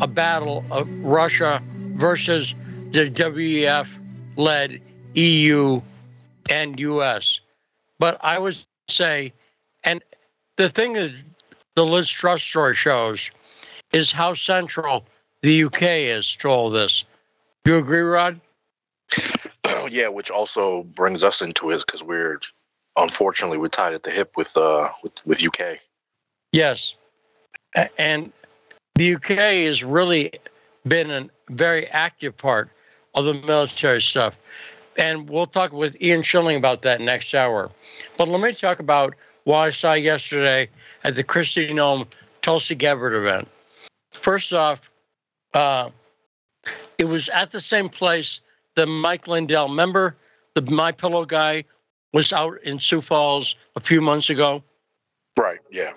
a battle of Russia versus the WEF led EU and US. But I would say, and the thing that the Liz Truss story shows is how central the UK is to all this. Do you agree, Rod? yeah, which also brings us into it because we're unfortunately we're tied at the hip with uh with, with UK. Yes, and the UK has really been a very active part of the military stuff and we'll talk with Ian Shilling about that next hour. But let me talk about what I saw yesterday at the Kristi Noem Tulsi Gabbard event. First off, uh, it was at the same place that Mike Lindell, member, the My Pillow guy, was out in Sioux Falls a few months ago. Right. Yeah.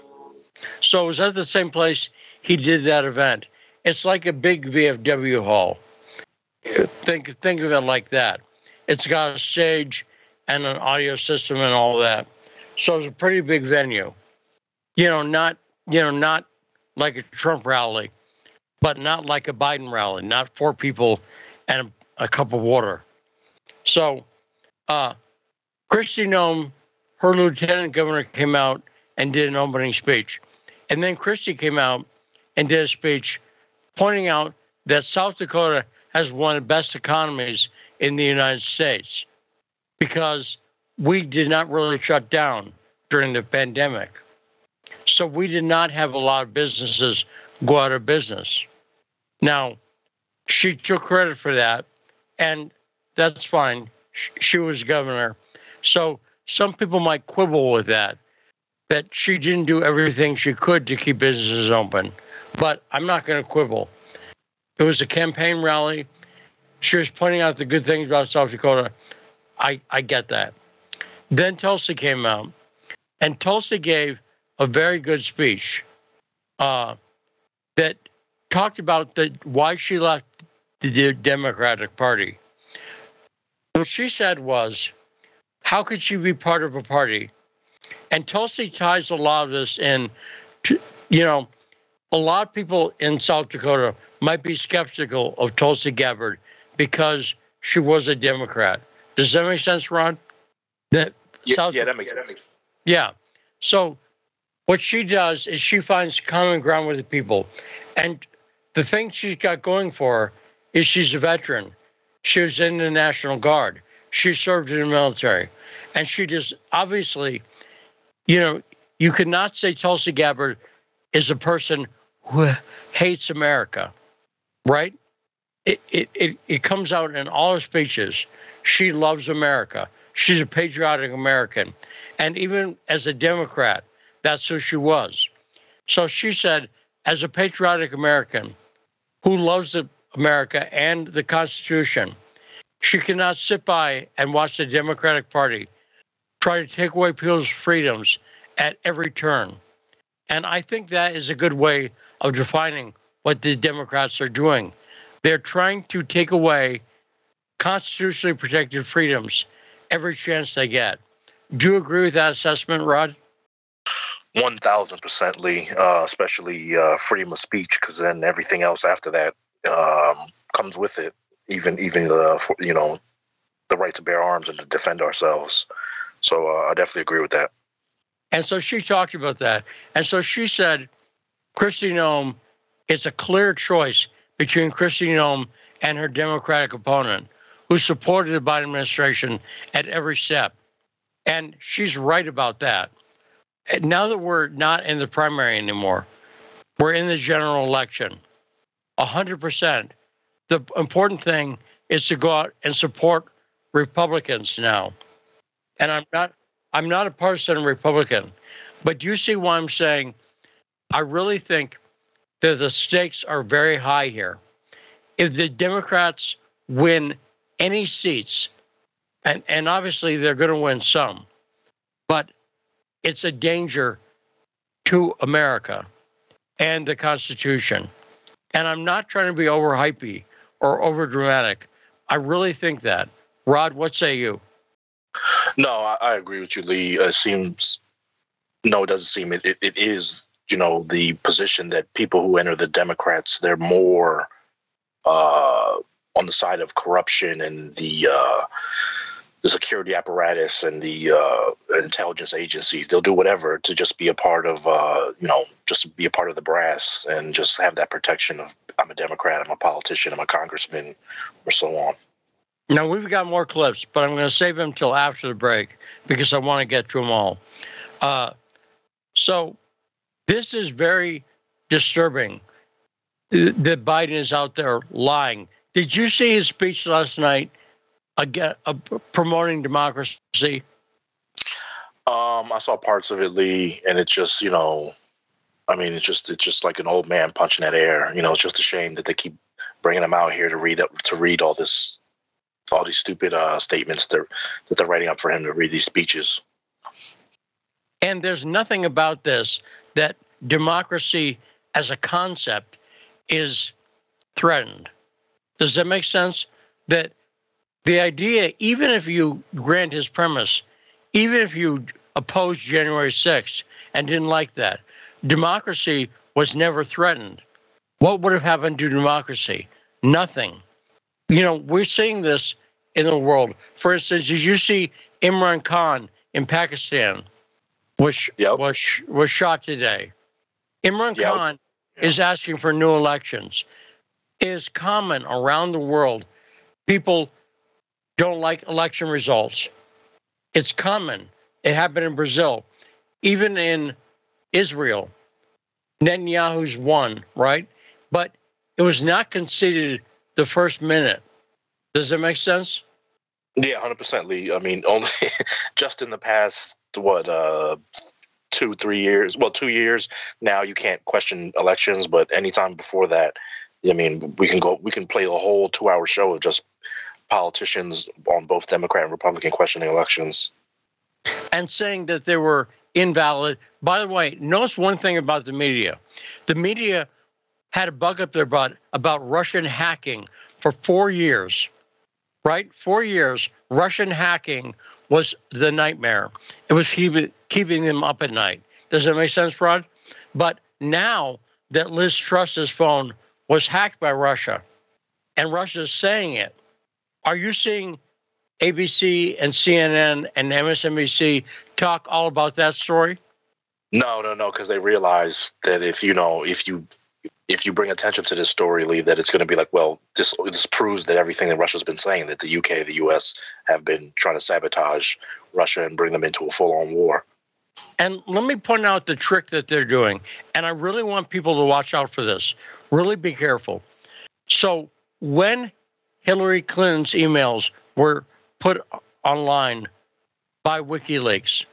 So it was at the same place he did that event. It's like a big VFW hall. Think think of it like that. It's got a stage and an audio system and all that. So it's a pretty big venue. You know, not you know, not like a Trump rally, but not like a Biden rally, not four people and a, a cup of water. So uh Kristi Noem, her lieutenant governor came out and did an opening speech. And then Kristi came out and did a speech pointing out that South Dakota has one of the best economies in the United States because we did not really shut down during the pandemic. So we did not have a lot of businesses go out of business. Now, she took credit for that, and that's fine. She was governor. So some people might quibble with that, that she didn't do everything she could to keep businesses open. But I'm not going to quibble. It was a campaign rally. She was pointing out the good things about South Dakota. I, I get that. Then Tulsi came out, and Tulsi gave a very good speech uh, that talked about the why she left the Democratic Party. What she said was, how could she be part of a party? And Tulsi ties a lot of this in, to, you know, a lot of people in South Dakota might be skeptical of Tulsi Gabbard because she was a Democrat. Does that make sense, Ron? That yeah, South yeah, that makes sense. Yeah. So what she does is she finds common ground with the people. And the thing she's got going for her is she's a veteran. She was in the National Guard. She served in the military. And she just obviously, you know, you could not say Tulsi Gabbard is a person who hates America, right? It, it, it, comes out in all her speeches. She loves America. She's a patriotic American. And even as a Democrat, that's who she was. So she said, as a patriotic American who loves America and the Constitution, she cannot sit by and watch the Democratic Party try to take away people's freedoms at every turn. And I think that is a good way of defining what the Democrats are doing. They're trying to take away constitutionally protected freedoms every chance they get. Do you agree with that assessment, Rod? One thousand percent, Lee. Uh, especially uh, freedom of speech, because then everything else after that um, comes with it. Even even the you know the right to bear arms and to defend ourselves. So uh, I definitely agree with that. And so she talked about that. And so she said, Kristi Noem, it's a clear choice between Kristi Noem and her Democratic opponent, who supported the Biden administration at every step. And she's right about that. Now that we're not in the primary anymore, we're in the general election. 100%. The important thing is to go out and support Republicans now. And I'm not I'm not a partisan Republican, but do you see why I'm saying I really think that the stakes are very high here. If the Democrats win any seats, and, and obviously they're going to win some, but it's a danger to America and the Constitution. And I'm not trying to be overhypey or over dramatic. I really think that. Rod, what say you? No, I, I agree with you, Lee. It seems no, it doesn't seem it, it, it is you know the position that people who enter the Democrats they're more uh, on the side of corruption and the uh, the security apparatus and the uh, intelligence agencies. They'll do whatever to just be a part of uh, you know just be a part of the brass and just have that protection of I'm a Democrat, I'm a politician, I'm a congressman, or so on. Now we've got more clips, but I'm going to save them till after the break because I want to get to them all. Uh, so this is very disturbing that Biden is out there lying. Did you see his speech last night again uh, promoting democracy? Um, I saw parts of it, Lee, and it's just you know, I mean, it's just it's just like an old man punching at air. You know, it's just a shame that they keep bringing him out here to read up to read all this all these stupid uh, statements that they're, that they're writing up for him to read these speeches. And there's nothing about this that democracy as a concept is threatened. Does that make sense? That the idea, even if you grant his premise, even if you opposed January 6th and didn't like that, democracy was never threatened. What would have happened to democracy? Nothing. You know, we're seeing this in the world. For instance, did you see Imran Khan in Pakistan was yep. was was shot today? Imran yep. Khan yep. is asking for new elections. is common around the world. People don't like election results. It's common. It happened in Brazil, even in Israel. Netanyahu's won, right? But it was not conceded the first minute. Does that make sense? Yeah, hundred percent, Lee. I mean, only just in the past what uh two, three years. Well, two years now. You can't question elections, but anytime before that, I mean, we can go. We can play a whole two-hour show of just politicians on both Democrat and Republican questioning elections and saying that they were invalid. By the way, notice one thing about the media: the media had a bug up their butt about Russian hacking for four years. Right, four years. Russian hacking was the nightmare. It was keeping keeping them up at night. Does that make sense, Rod? But now that Liz Truss's phone was hacked by Russia, and Russia's saying it, are you seeing ABC and CNN and MSNBC talk all about that story? No, no, no, because they realize that if you know if you if you bring attention to this story, Lee, that it's going to be like, well, this this proves that everything that Russia's been saying that the UK, the US have been trying to sabotage Russia and bring them into a full on war. And let me point out the trick that they're doing. And I really want people to watch out for this. Really be careful. So when Hillary Clinton's emails were put online by WikiLeaks,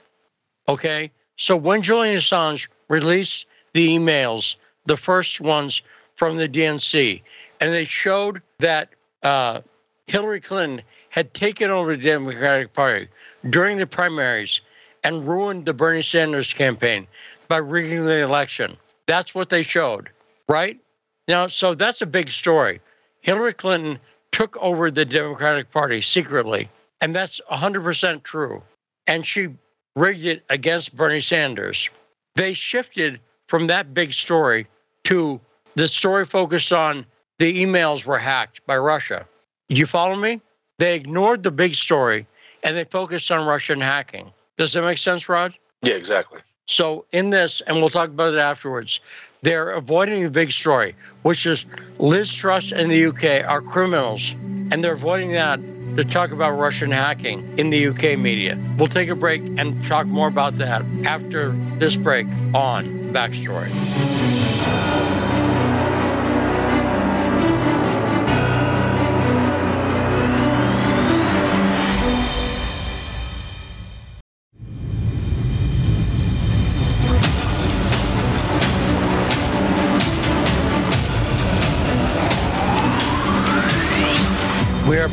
okay? So when Julian Assange released the emails, the first ones from the DNC, and they showed that uh, Hillary Clinton had taken over the Democratic Party during the primaries and ruined the Bernie Sanders campaign by rigging the election. That's what they showed, right? Now, so that's a big story. Hillary Clinton took over the Democratic Party secretly, and that's 100% true. And she rigged it against Bernie Sanders. They shifted from that big story to the story focused on the emails were hacked by Russia. You follow me? They ignored the big story and they focused on Russian hacking. Does that make sense, Rod? Yeah, exactly. So, in this, and we'll talk about it afterwards, they're avoiding the big story, which is Liz Truss and the UK are criminals, and they're avoiding that to talk about Russian hacking in the UK media. We'll take a break and talk more about that after this break on Backstory.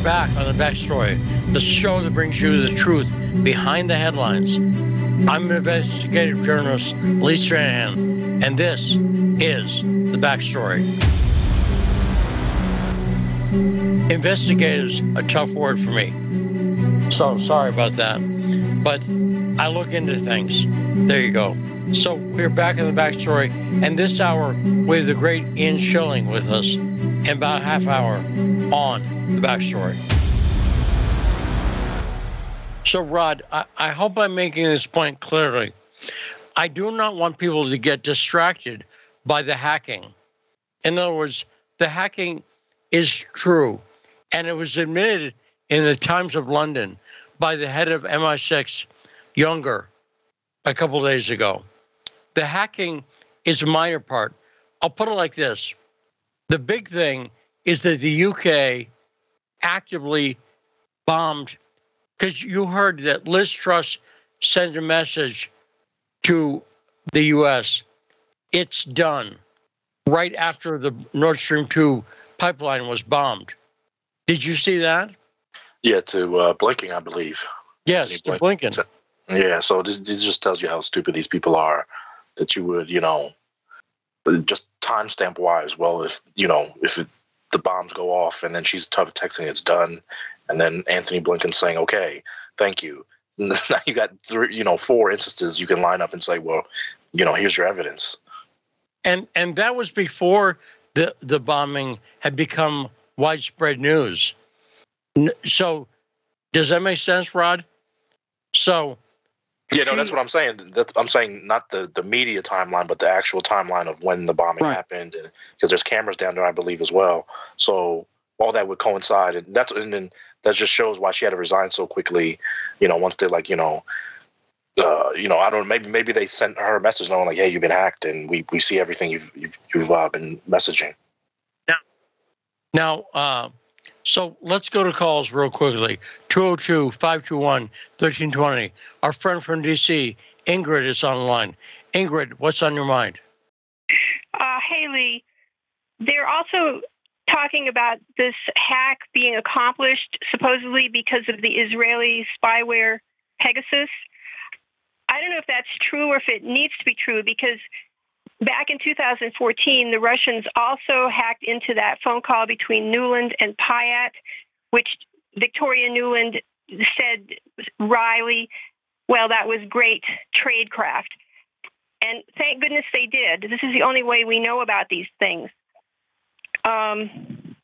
Back on the backstory, the show that brings you the truth behind the headlines. I'm investigative journalist Lee Stranahan, and this is the backstory. Investigators a tough word for me, so sorry about that. But I look into things. There you go. So we're back in the backstory, and this hour we have the great Ian Shilling with us, and about half hour on the backstory. So, Rod, I, I hope I'm making this point clearly. I do not want people to get distracted by the hacking. In other words, the hacking is true, and it was admitted in the Times of London by the head of MI6, Younger, a couple days ago. The hacking is a minor part. I'll put it like this the big thing is that the UK actively bombed because you heard that Liz Truss sent a message to the U.S. It's done right after the Nord Stream 2 pipeline was bombed. Did you see that? Yeah, to uh, Blinken, I believe. Yes, to Blinken. Yeah, so this, this just tells you how stupid these people are. That you would, you know, just timestamp wise. Well, if you know, if it the bombs go off, and then she's tough texting it's done, and then Anthony Blinken saying, "Okay, thank you." now you got three, you know, four instances you can line up and say, "Well, you know, here's your evidence." And and that was before the the bombing had become widespread news. So, does that make sense, Rod? So, Yeah, no, that's what I'm saying. That's, I'm saying not the, the media timeline, but the actual timeline of when the bombing Right. happened, because there's cameras down there, I believe, as well. So all that would coincide, and that's and then that just shows why she had to resign so quickly. You know, once they like, you know, uh, you know, I don't know, maybe maybe they sent her a message knowing like, hey, you've been hacked, and we we see everything you've you've you've uh, been messaging. Now, now, uh, so let's go to calls real quickly. 202 521 1320. Our friend from DC, Ingrid, is on the line. Ingrid, what's on your mind? uh, Haley, they're also talking about this hack being accomplished supposedly because of the Israeli spyware Pegasus. I don't know if that's true or if it needs to be true because back in 2014, the Russians also hacked into that phone call between Nuland and Pyatt, which Victoria Nuland said Riley, well, that was great tradecraft. And thank goodness they did. This is the only way we know about these things. Um,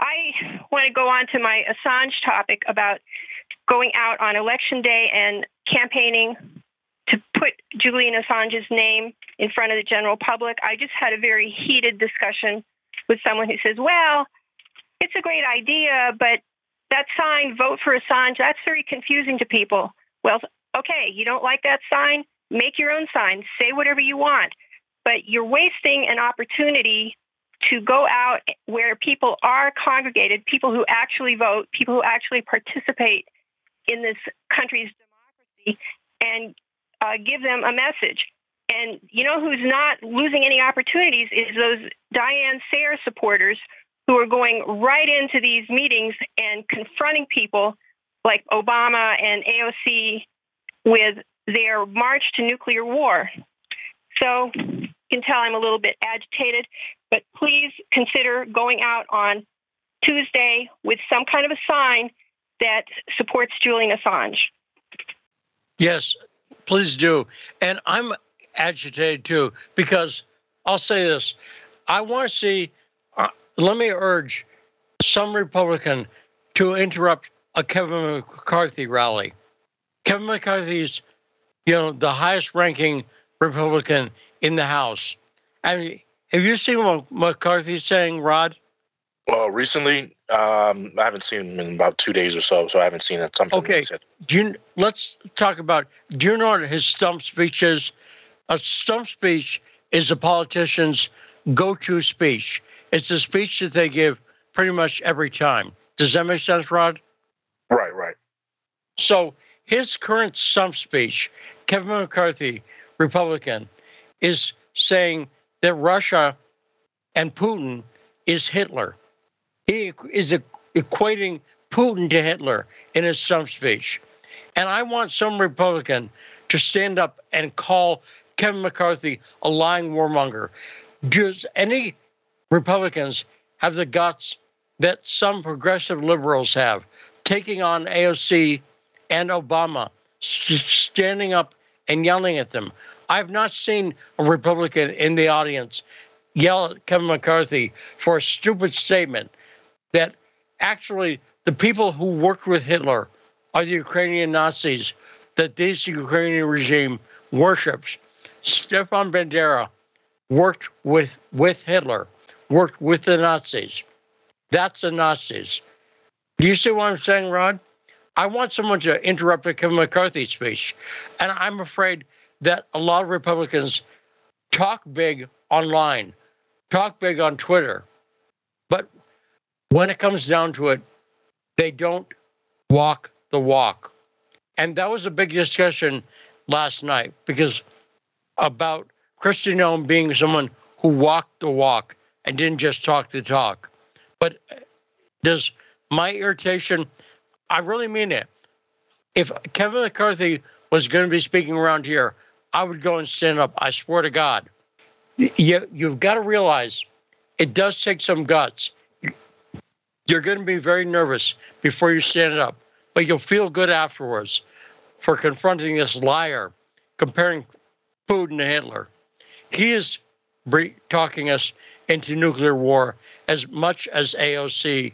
I want to go on to my Assange topic about going out on election day and campaigning to put Julian Assange's name in front of the general public. I just had a very heated discussion with someone who says, well, it's a great idea, but that sign, vote for Assange, that's very confusing to people. Well, okay, you don't like that sign? Make your own sign, say whatever you want, but you're wasting an opportunity to go out where people are congregated, people who actually vote, people who actually participate in this country's democracy, and uh, give them a message. And you know who's not losing any opportunities is those Diane Sayre supporters who are going right into these meetings and confronting people like Obama and AOC with their march to nuclear war. So you can tell I'm a little bit agitated, but please consider going out on Tuesday with some kind of a sign that supports Julian Assange. Yes, please do. And I'm agitated too because I'll say this I want to see, uh, let me urge some Republican to interrupt a Kevin McCarthy rally. Kevin McCarthy's, you know, the highest ranking Republican in the House. And have you seen what McCarthy's saying, Rod? Well, recently, um, I haven't seen him in about two days or so, so I haven't seen it. Something Okay. said. Do you, let's talk about. Do you know what his stump speech is? A stump speech is a politician's go-to speech. It's a speech that they give pretty much every time. Does that make sense, Rod? Right, right. So his current stump speech, Kevin McCarthy, Republican, is saying that Russia and Putin is Hitler. He is equating Putin to Hitler in his stump speech. And I want some Republican to stand up and call Kevin McCarthy a lying warmonger. Does any Republicans have the guts that some progressive liberals have, taking on AOC and Obama, standing up and yelling at them? I've not seen a Republican in the audience yell at Kevin McCarthy for a stupid statement that actually the people who worked with Hitler are the Ukrainian Nazis that this Ukrainian regime worships. Stefan Bandera worked with, with Hitler, worked with the Nazis. That's the Nazis. Do you see what I'm saying, Rod? I want someone to interrupt a Kevin McCarthy speech. And I'm afraid that a lot of Republicans talk big online, talk big on Twitter, when it comes down to it, they don't walk the walk. And that was a big discussion last night because about Kristi Noem being someone who walked the walk and didn't just talk the talk. But uh, does my irritation, I really mean it. If Kevin McCarthy was going to be speaking around here, I would go and stand up. I swear to God. You, you've got to realize it does take some guts. You're going to be very nervous before you stand up, but you'll feel good afterwards for confronting this liar, comparing Putin to Hitler. He is talking us into nuclear war as much as AOC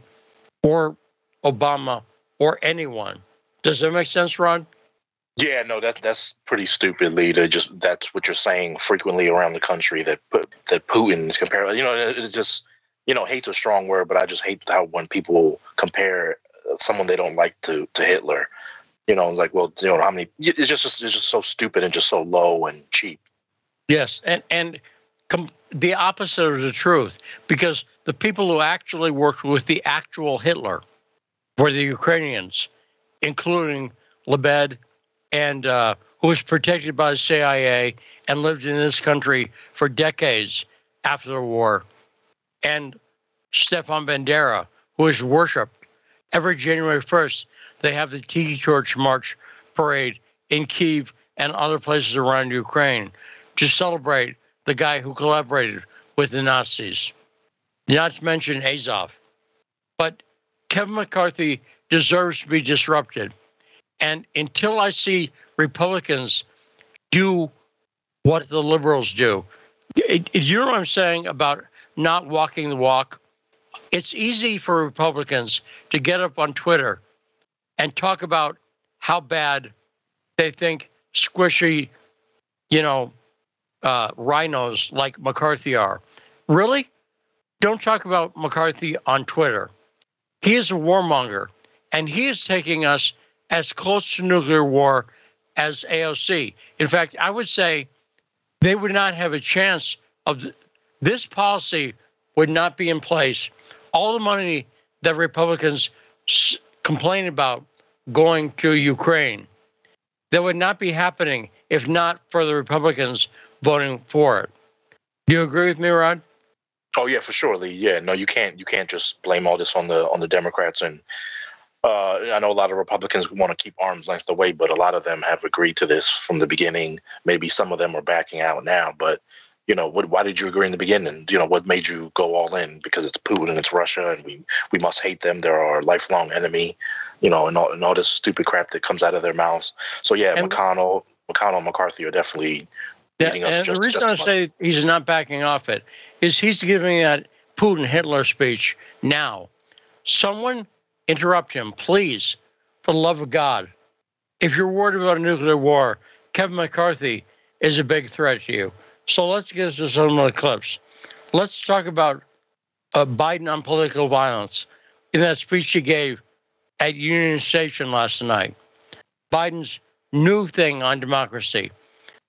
or Obama or anyone. Does that make sense, Ron? Yeah, no, that that's pretty stupid. To just that's what you're saying frequently around the country that that Putin is compared. You know, it, just you know, hate's a strong word, but I just hate how when people compare someone they don't like to to Hitler. You know, like, well, you know, how many? It's just it's just so stupid and just so low and cheap. Yes, and and com- the opposite of the truth, because the people who actually worked with the actual Hitler were the Ukrainians, including Lebed and uh, who was protected by the CIA and lived in this country for decades after the war, and Stefan Bandera, who is worshipped every January 1st. They have the Tiki Torch March parade in Kiev and other places around Ukraine to celebrate the guy who collaborated with the Nazis. Not to mention Azov. But Kevin McCarthy deserves to be disrupted. And until I see Republicans do what the liberals do, do you know what I'm saying about not walking the walk? It's easy for Republicans to get up on Twitter and talk about how bad they think squishy, you know, uh, rhinos like McCarthy are. Really? Don't talk about McCarthy on Twitter. He is a warmonger, and he is taking us as close to nuclear war as AOC. In fact, I would say they would not have a chance of this policy would not be in place. All the money that Republicans complain about going to Ukraine, that would not be happening if not for the Republicans voting for it. Do you agree with me, Rod? Oh yeah, for sure, Lee. Yeah, no, you can't you can't just blame all this on the on the Democrats and uh, I know a lot of Republicans want to keep arms length away, but a lot of them have agreed to this from the beginning. Maybe some of them are backing out now, but you know, what, why did you agree in the beginning? You know, what made you go all in? Because it's Putin and it's Russia, and we we must hate them. They're our lifelong enemy. You know, and all, and all this stupid crap that comes out of their mouths. So yeah, and, McConnell, McConnell, and McCarthy are definitely that, and just, the reason I say he's not backing off it is he's giving that Putin Hitler speech now. Someone interrupt him, please, for the love of God. If you're worried about a nuclear war, Kevin McCarthy is a big threat to you. So let's get to some of the clips. Let's talk about uh, Biden on political violence in that speech he gave at Union Station last night. Biden's new thing on democracy.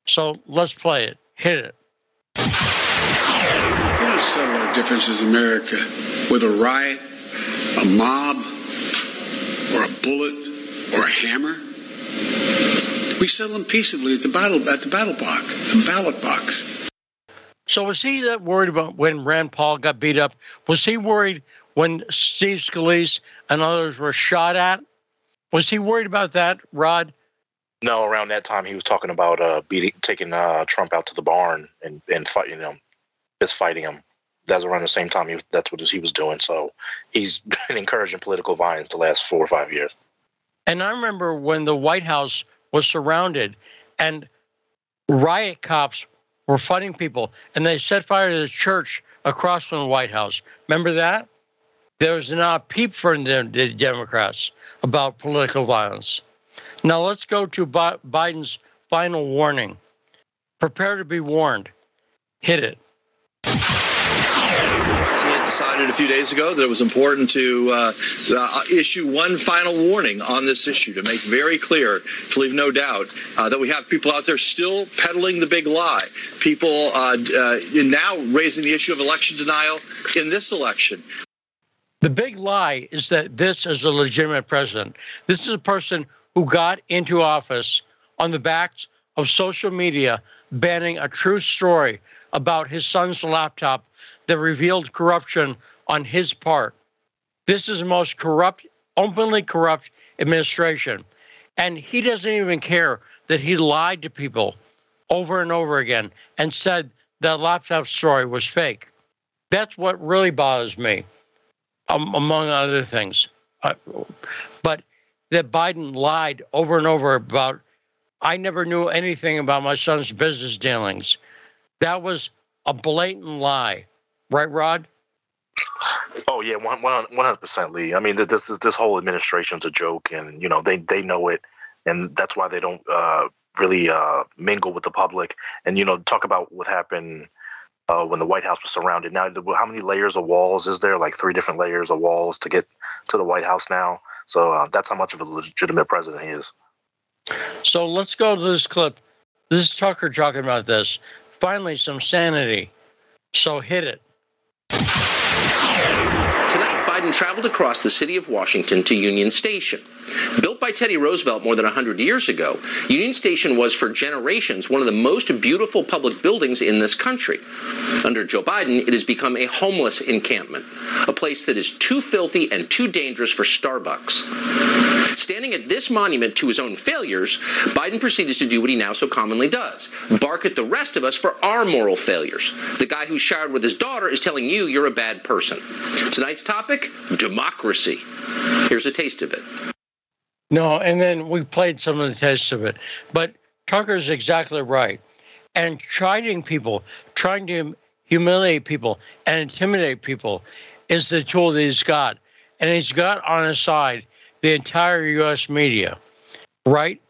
So let's play it. Hit it. We don't settle our differences in America with a riot, a mob, or a bullet, or a hammer. We settle them peaceably at the battle at the battle box, the ballot box. So was he that worried about when Rand Paul got beat up? Was he worried when Steve Scalise and others were shot at? Was he worried about that, Rod? No, around that time he was talking about uh, beating, taking uh, Trump out to the barn and and fighting him, just fighting him. That's around the same time he was, that's what he was doing. So he's been encouraging political violence the last four or five years. And I remember when the White House was surrounded, and riot cops were fighting people, and they set fire to the church across from the White House. Remember that? There was not a peep from the Democrats about political violence. Now let's go to Biden's final warning. Prepare to be warned. Hit it. Decided a few days ago that it was important to uh, uh, issue one final warning on this issue to make very clear, to leave no doubt, uh, that we have people out there still peddling the big lie. People uh, uh, now raising the issue of election denial in this election. The big lie is that this is a legitimate president. This is a person who got into office on the backs of social media banning a true story about his son's laptop that revealed corruption on his part. This is the most corrupt, openly corrupt administration. And he doesn't even care that he lied to people over and over again and said that laptop story was fake. That's what really bothers me, um, among other things. Uh, but that Biden lied over and over about, I never knew anything about my son's business dealings. That was a blatant lie. Right, Rod? Oh yeah, one hundred percent, Lee. I mean, this is this whole administration's a joke, and you know they they know it. and that's why they don't uh, really uh, mingle with the public. And you know, talk about what happened uh, when the White House was surrounded. Now, how many layers of walls is there? Like three different layers of walls to get to the White House now. So uh, that's how much of a legitimate president he is. So let's go to this clip. This is Tucker talking about this. Finally, some sanity. So hit it. Tonight, Biden traveled across the city of Washington to Union Station. Built by Teddy Roosevelt more than 100 years ago, Union Station was for generations one of the most beautiful public buildings in this country. Under Joe Biden, it has become a homeless encampment, a place that is too filthy and too dangerous for Starbucks. Standing at this monument to his own failures, Biden proceeded to do what he now so commonly does bark at the rest of us for our moral failures. The guy who showered with his daughter is telling you you're a bad person. Tonight's topic democracy. Here's a taste of it. No, and then we played some of the tests of it. But Tucker's exactly right. And chiding people, trying to humiliate people and intimidate people is the tool that he's got. And he's got on his side the entire US media, right?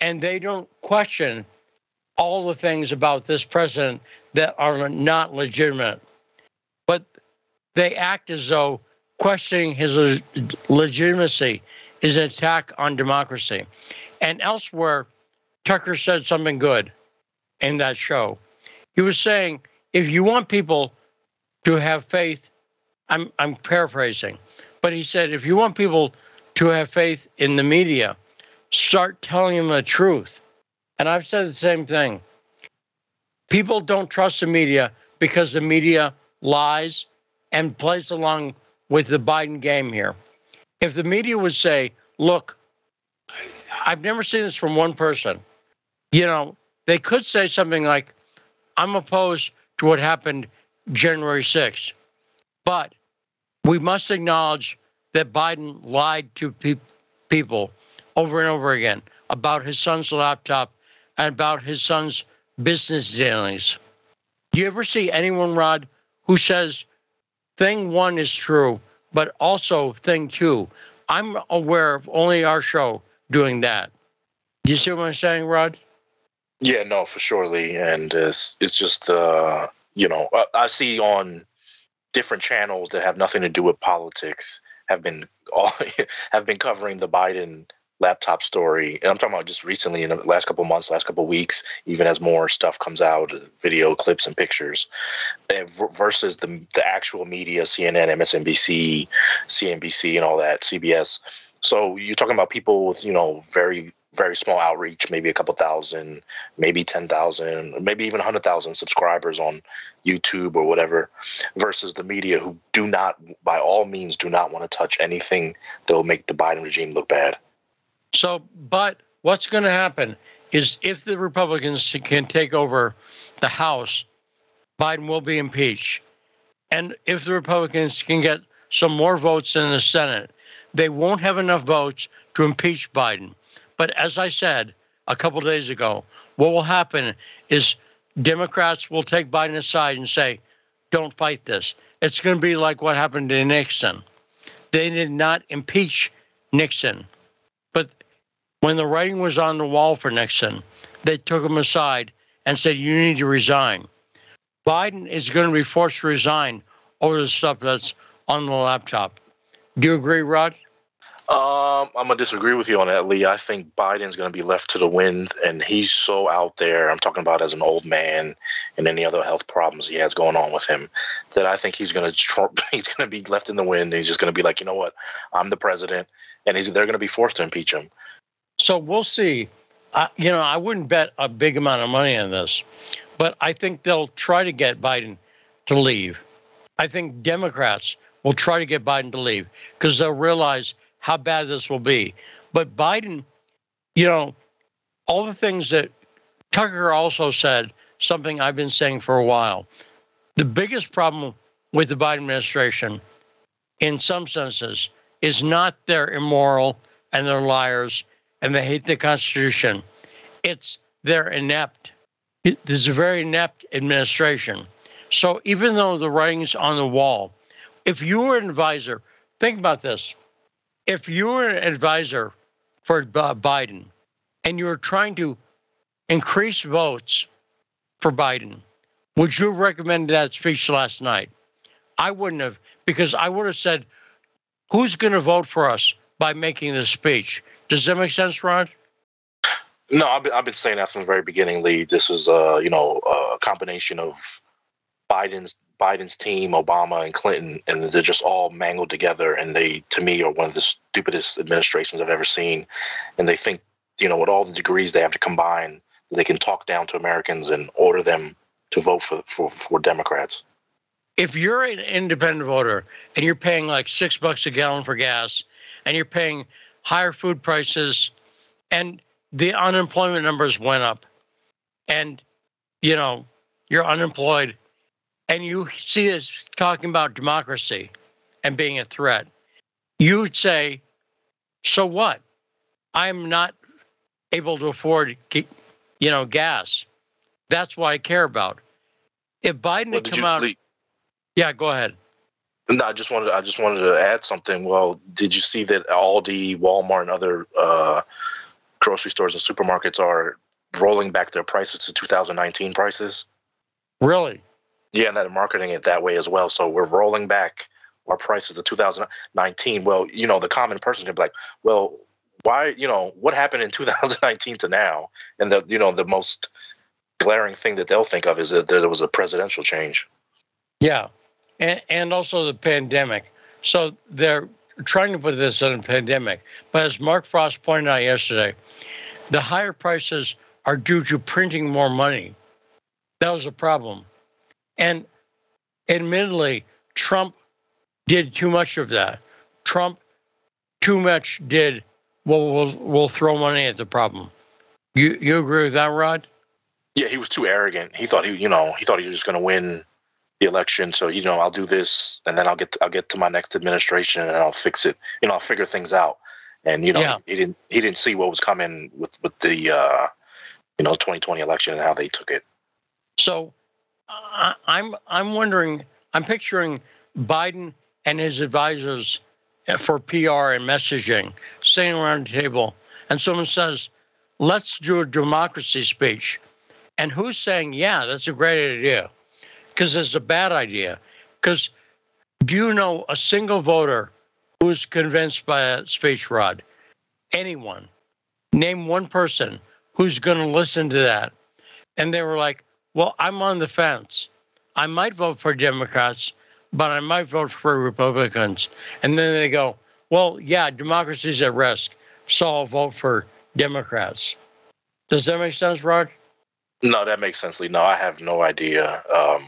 And they don't question all the things about this president that are not legitimate. But they act as though questioning his legitimacy is an attack on democracy. And elsewhere, Tucker said something good in that show. He was saying, if you want people to have faith, I'm, I'm paraphrasing, but he said, if you want people to have faith in the media, start telling them the truth. And I've said the same thing. People don't trust the media because the media lies and plays along with the Biden game here if the media would say, look, I've never seen this from one person, you know, they could say something like, I'm opposed to what happened January 6th, but we must acknowledge that Biden lied to pe- people over and over again about his son's laptop and about his son's business dealings. Do you ever see anyone, Rod, who says thing one is true, but also thing two. I'm aware of only our show doing that. Do you see what I'm saying, Rod? Yeah, no, for surely, and it's it's just uh, you know I, I see on different channels that have nothing to do with politics have been all have been covering the Biden laptop story, and I'm talking about just recently in the last couple months, last couple weeks, even as more stuff comes out, video clips and pictures, eh, versus the the actual media, CNN, MSNBC, CNBC, and all that, CBS. So you're talking about people with you know very very small outreach, maybe a couple thousand, maybe 10,000, maybe even 100,000 subscribers on YouTube or whatever, versus the media who do not, by all means, do not want to touch anything that will make the Biden regime look bad. So, but what's going to happen is if the Republicans can take over the House, Biden will be impeached. And if the Republicans can get some more votes in the Senate, they won't have enough votes to impeach Biden. But as I said a couple days ago, what will happen is Democrats will take Biden aside and say, don't fight this. It's going to be like what happened to Nixon. They did not impeach Nixon. When the writing was on the wall for Nixon, they took him aside and said, You need to resign. Biden is going to be forced to resign over the stuff that's on the laptop. Do you agree, Rod? Um, I'm gonna disagree with you on that, Lee. I think Biden's gonna be left to the wind, and he's so out there. I'm talking about as an old man and any other health problems he has going on with him, that I think he's gonna he's gonna be left in the wind. he's just gonna be like, you know what, I'm the president, and he's they're gonna be forced to impeach him. So we'll see. You know, I wouldn't bet a big amount of money on this, but I think they'll try to get Biden to leave. I think Democrats will try to get Biden to leave because they'll realize how bad this will be. But Biden, you know, all the things that Tucker also said, something I've been saying for a while. The biggest problem with the Biden administration, in some senses, is not they're immoral and they're liars and they hate the Constitution. It's they're inept. This is a very inept administration. So even though the writing's on the wall, if you were an advisor, think about this. If you were an advisor for Biden and you were trying to increase votes for Biden, would you have recommended that speech last night? I wouldn't have, because I would have said, who's going to vote for us by making this speech? Does that make sense, Rod? No, I've been, I've been saying that from the very beginning, Lee. This is, uh, you know, a combination of Biden's Biden's team, Obama and Clinton, and they're just all mangled together. And they, to me, are one of the stupidest administrations I've ever seen. And they think, you know, with all the degrees they have to combine, they can talk down to Americans and order them to vote for for, for Democrats. If you're an independent voter and you're paying like six bucks a gallon for gas, and you're paying higher food prices, and the unemployment numbers went up, and you know you're unemployed and you see us talking about democracy and being a threat, you'd say, so what? I'm not able to afford, you know, gas. That's what I care about. If Biden well, had come out, yeah, go ahead. No, I just wanted I just wanted to add something. Well, did you see that Aldi, Walmart, and other uh, grocery stores and supermarkets are rolling back their prices to 2019 prices? Really? Yeah, and they're marketing it that way as well. So we're rolling back our prices to 2019. Well, you know, the common person can be like, well, why, you know, what happened in 2019 to now? And the, you know, the most glaring thing that they'll think of is that, that it was a presidential change. Yeah. And, and also the pandemic. So they're trying to put this in a pandemic. But as Mark Frost pointed out yesterday, the higher prices are due to printing more money. That was a problem. And admittedly, Trump did too much of that. Trump too much did well we'll, we'll throw money at the problem. You you agree with that, Rod? Yeah, he was too arrogant. He thought he you know, he thought he was just gonna win the election. So, you know, I'll do this and then I'll get to, I'll get to my next administration and I'll fix it. You know, I'll figure things out. And, you know, yeah. he didn't he didn't see what was coming with, with the uh you know, 2020 election and how they took it. So I, I'm I'm wondering. I'm picturing Biden and his advisors for PR and messaging sitting around the table, and someone says, "Let's do a democracy speech," and who's saying, "Yeah, that's a great idea," because it's a bad idea. Because do you know a single voter who's convinced by a speech, Rod? Anyone? Name one person who's going to listen to that. And they were like, well, I'm on the fence. I might vote for Democrats, but I might vote for Republicans. And then they go, well, yeah, democracy's at risk, so I'll vote for Democrats. Does that make sense, Rod? No, that makes sense, Lee. No, I have no idea. Um,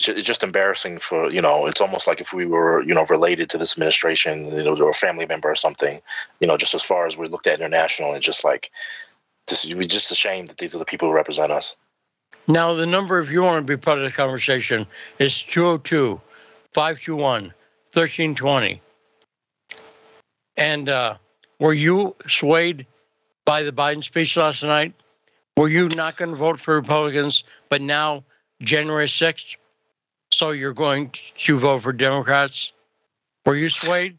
it's just embarrassing for you know. It's almost like if we were you know related to this administration, you know, or a family member or something. You know, just as far as we're looked at international, and just like this, we're just ashamed that these are the people who represent us. Now, the number, if you want to be part of the conversation, is 202 521 1320. And uh, were you swayed by the Biden speech last night? Were you not going to vote for Republicans, but now January 6th? So you're going to vote for Democrats? Were you swayed?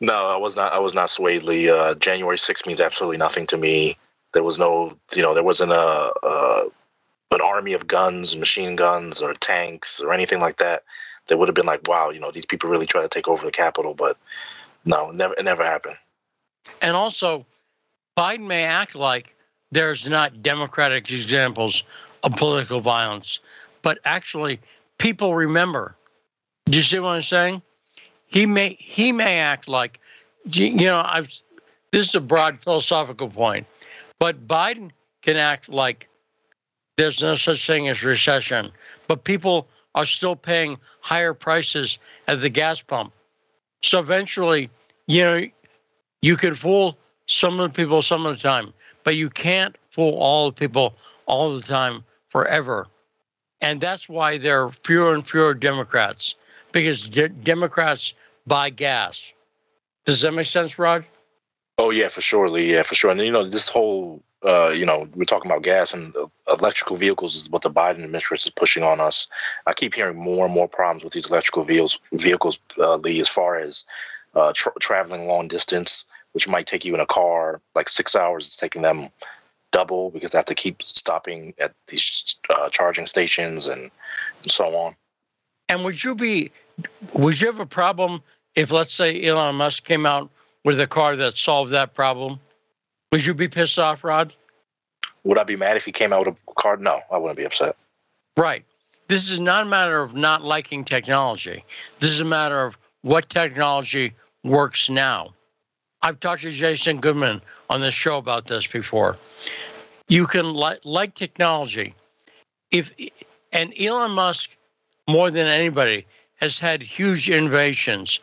No, I was not. I was not swayed. Lee. Uh, January 6th means absolutely nothing to me. There was no, you know, there wasn't a, a an army of guns, machine guns, or tanks, or anything like that, that would have been like, wow, you know, these people really try to take over the Capitol. But no, never, it never happened. And also, Biden may act like there's not democratic examples of political violence, but actually, people remember. Do you see what I'm saying? He may he may act like, you know, I've. This is a broad philosophical point, but Biden can act like there's no such thing as recession, but people are still paying higher prices at the gas pump. So eventually, you know, you can fool some of the people some of the time, but you can't fool all the people all the time forever. And that's why there are fewer and fewer Democrats because de- Democrats buy gas. Does that make sense, Rod? Oh yeah, for sure, Lee. Yeah, for sure. And you know, this whole uh, you know, we're talking about gas and electrical vehicles is what the Biden administration is pushing on us. I keep hearing more and more problems with these electrical vehicles, vehicles uh, Lee, as far as uh, tra- traveling long distance which might take you in a car like six hours. It's taking them double because they have to keep stopping at these uh, charging stations and, and so on. And would you be, would you have a problem if, let's say, Elon Musk came out with a car that solved that problem? Would you be pissed off, Rod? Would I be mad if he came out with a car? No, I wouldn't be upset. Right. This is not a matter of not liking technology. This is a matter of what technology works now. I've talked to Jason Goodman on this show about this before. You can li- like technology. If and Elon Musk, more than anybody, has had huge innovations.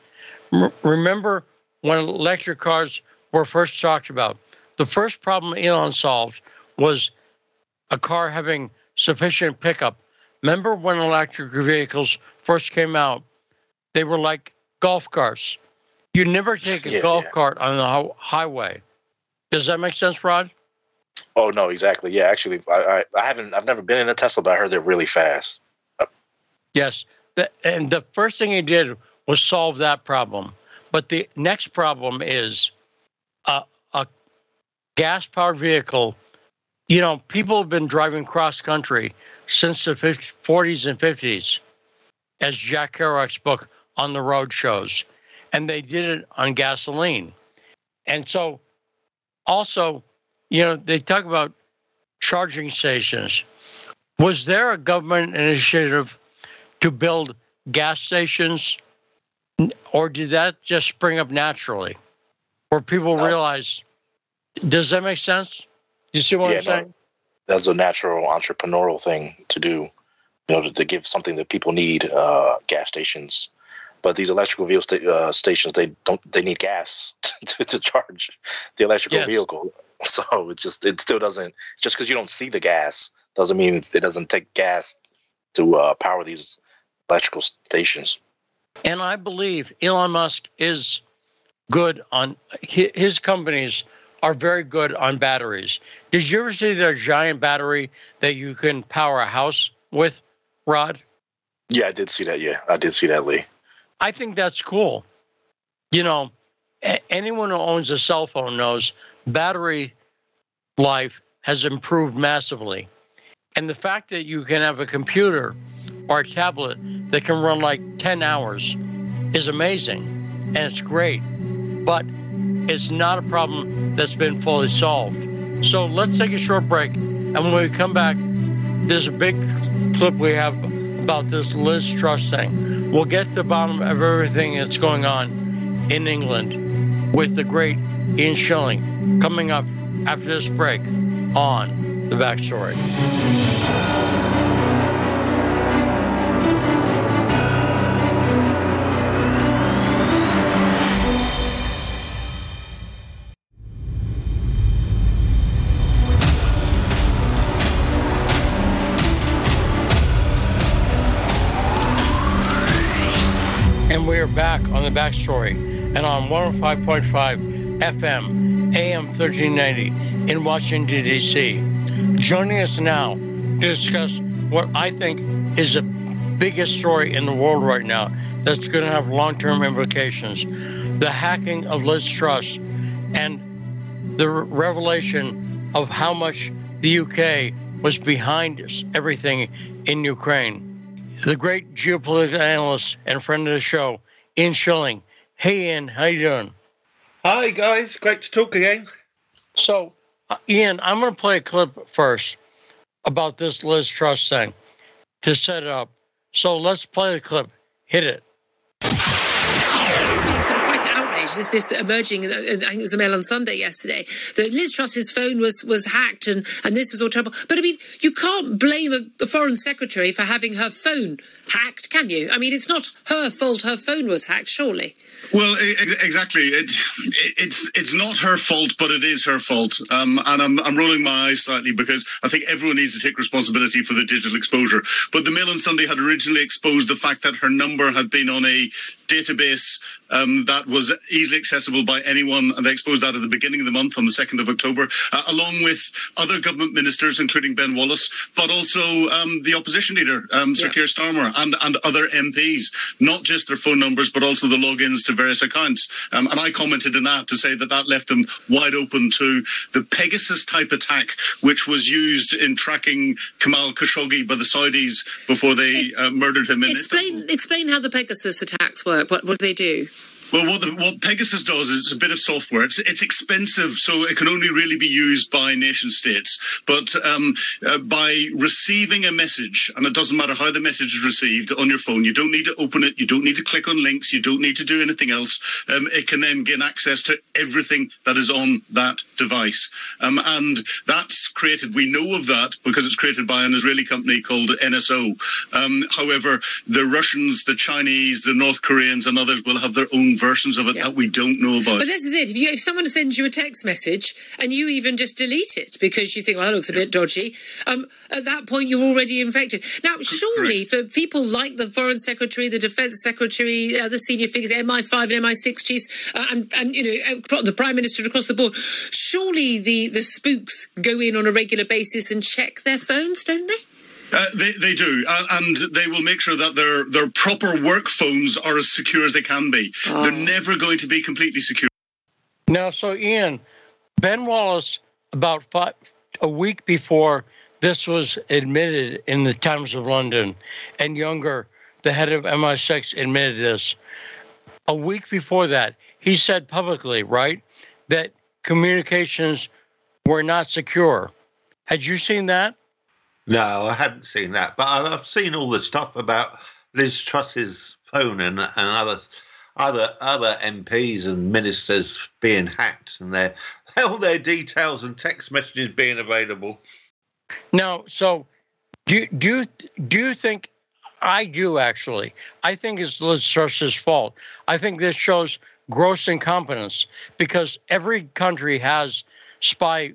R- remember when electric cars were first talked about? The first problem Elon solved was a car having sufficient pickup. Remember when electric vehicles first came out? They were like golf carts. You never take a Yeah, golf yeah. cart on the hi- highway. Does that make sense, Rod? Oh no, exactly. Yeah, actually, I, I, I haven't. I've never been in a Tesla, but I heard they're really fast. Yes. The, and the first thing he did was solve that problem. But the next problem is uh, a, a gas powered vehicle. You know, people have been driving cross country since the 50, 40s and 50s, as Jack Kerouac's book On the Road shows. And they did it on gasoline. And so, also, you know, they talk about charging stations. Was there a government initiative to build gas stations, or did that just spring up naturally, where people No. realize? Does that make sense? You see what Yeah, I'm no. saying? That's a natural entrepreneurial thing to do. You know, to, to give something that people need. Uh, gas stations, but these electrical vehicle sta- uh, stations, they don't. They need gas to, to charge the electrical Yes. vehicle. So it just it still doesn't. Just because you don't see the gas doesn't mean it doesn't take gas to uh, power these electrical stations. And I believe Elon Musk is good on his companies are very good on batteries. Did you ever see their giant battery that you can power a house with, Rod? Yeah, I did see that. Yeah, I did see that, Lee. I think that's cool. You know, anyone who owns a cell phone knows battery life has improved massively. And the fact that you can have a computer or a tablet that can run like 10 hours is amazing and it's great. But it's not a problem that's been fully solved. So let's take a short break. And when we come back, there's a big clip we have about this Liz Truss thing. We'll get to the bottom of everything that's going on in England with the great Ian Shilling coming up after this break on The Backstory. On the backstory. And on 105.5 FM, AM 1390 in Washington, D.C. Joining us now to discuss what I think is the biggest story in the world right now that's going to have long term implications. The hacking of Liz Truss and the revelation of how much the UK was behind everything in Ukraine. The great geopolitical analyst and friend of the show, Ian Shilling. Hey, Ian, how you doing? Hi guys, great to talk again. So, uh, Ian, I'm going to play a clip first about this Liz Truss thing to set it up. So let's play the clip. Hit it. Outrage. This, this emerging, uh, I think it was the Mail on Sunday yesterday, that Liz Truss's phone was, was hacked and, and this was all terrible. But I mean, you can't blame a, the Foreign Secretary for having her phone hacked, can you? I mean, it's not her fault her phone was hacked, surely. Well, exactly. It, it, it's it's not her fault, but it is her fault. Um, and I'm I'm rolling my eyes slightly because I think everyone needs to take responsibility for the digital exposure. But the Mail on Sunday had originally exposed the fact that her number had been on a database um, that was easily accessible by anyone, and they exposed that at the beginning of the month on the 2nd of October, uh, along with other government ministers, including Ben Wallace, but also um, the opposition leader, um, Sir yeah. Keir Starmer, and, and other MPs, not just their phone numbers, but also the logins to various accounts. Um, and I commented in that to say that that left them wide open to the Pegasus type attack, which was used in tracking Jamal Khashoggi by the Saudis before they uh, murdered him. In explain, explain how the Pegasus attacks work. What, what do they do? Well, what, the, what, Pegasus does is it's a bit of software. It's, it's, expensive, so it can only really be used by nation states. But um, uh, by receiving a message, and it doesn't matter how the message is received on your phone, you don't need to open it, you don't need to click on links, you don't need to do anything else. Um, it can then gain access to everything that is on that device. Um, and that's created, we know of that because it's created by an Israeli company called NSO. Um, however, the Russians, the Chinese, the North Koreans, and others will have their own versions of it yeah. that we don't know about. But this is it. If, you, if someone sends you a text message and you even just delete it because you think, well, that looks a bit dodgy, um, at that point you're already infected. Now, surely for people like the Foreign Secretary, the Defence Secretary, uh, the senior figures, MI5 and MI6 chiefs, uh, and, and, you know, the Prime Minister across the board, surely the, the spooks go in on a regular basis and check their phones, don't they? Uh, they, they do, uh, and they will make sure that their their proper work phones are as secure as they can be. Oh. They're never going to be completely secure. Now, so Ian, Ben Wallace, about five, a week before this was admitted in the Times of London, and Younger, the head of MI6, admitted this. A week before that, he said publicly, right, that communications were not secure. Had you seen that? No, I hadn't seen that, but I've seen all the stuff about Liz Truss's phone and, and other other other MPs and ministers being hacked and their all their details and text messages being available. No, so do do do you think I do actually? I think it's Liz Truss's fault. I think this shows gross incompetence because every country has spy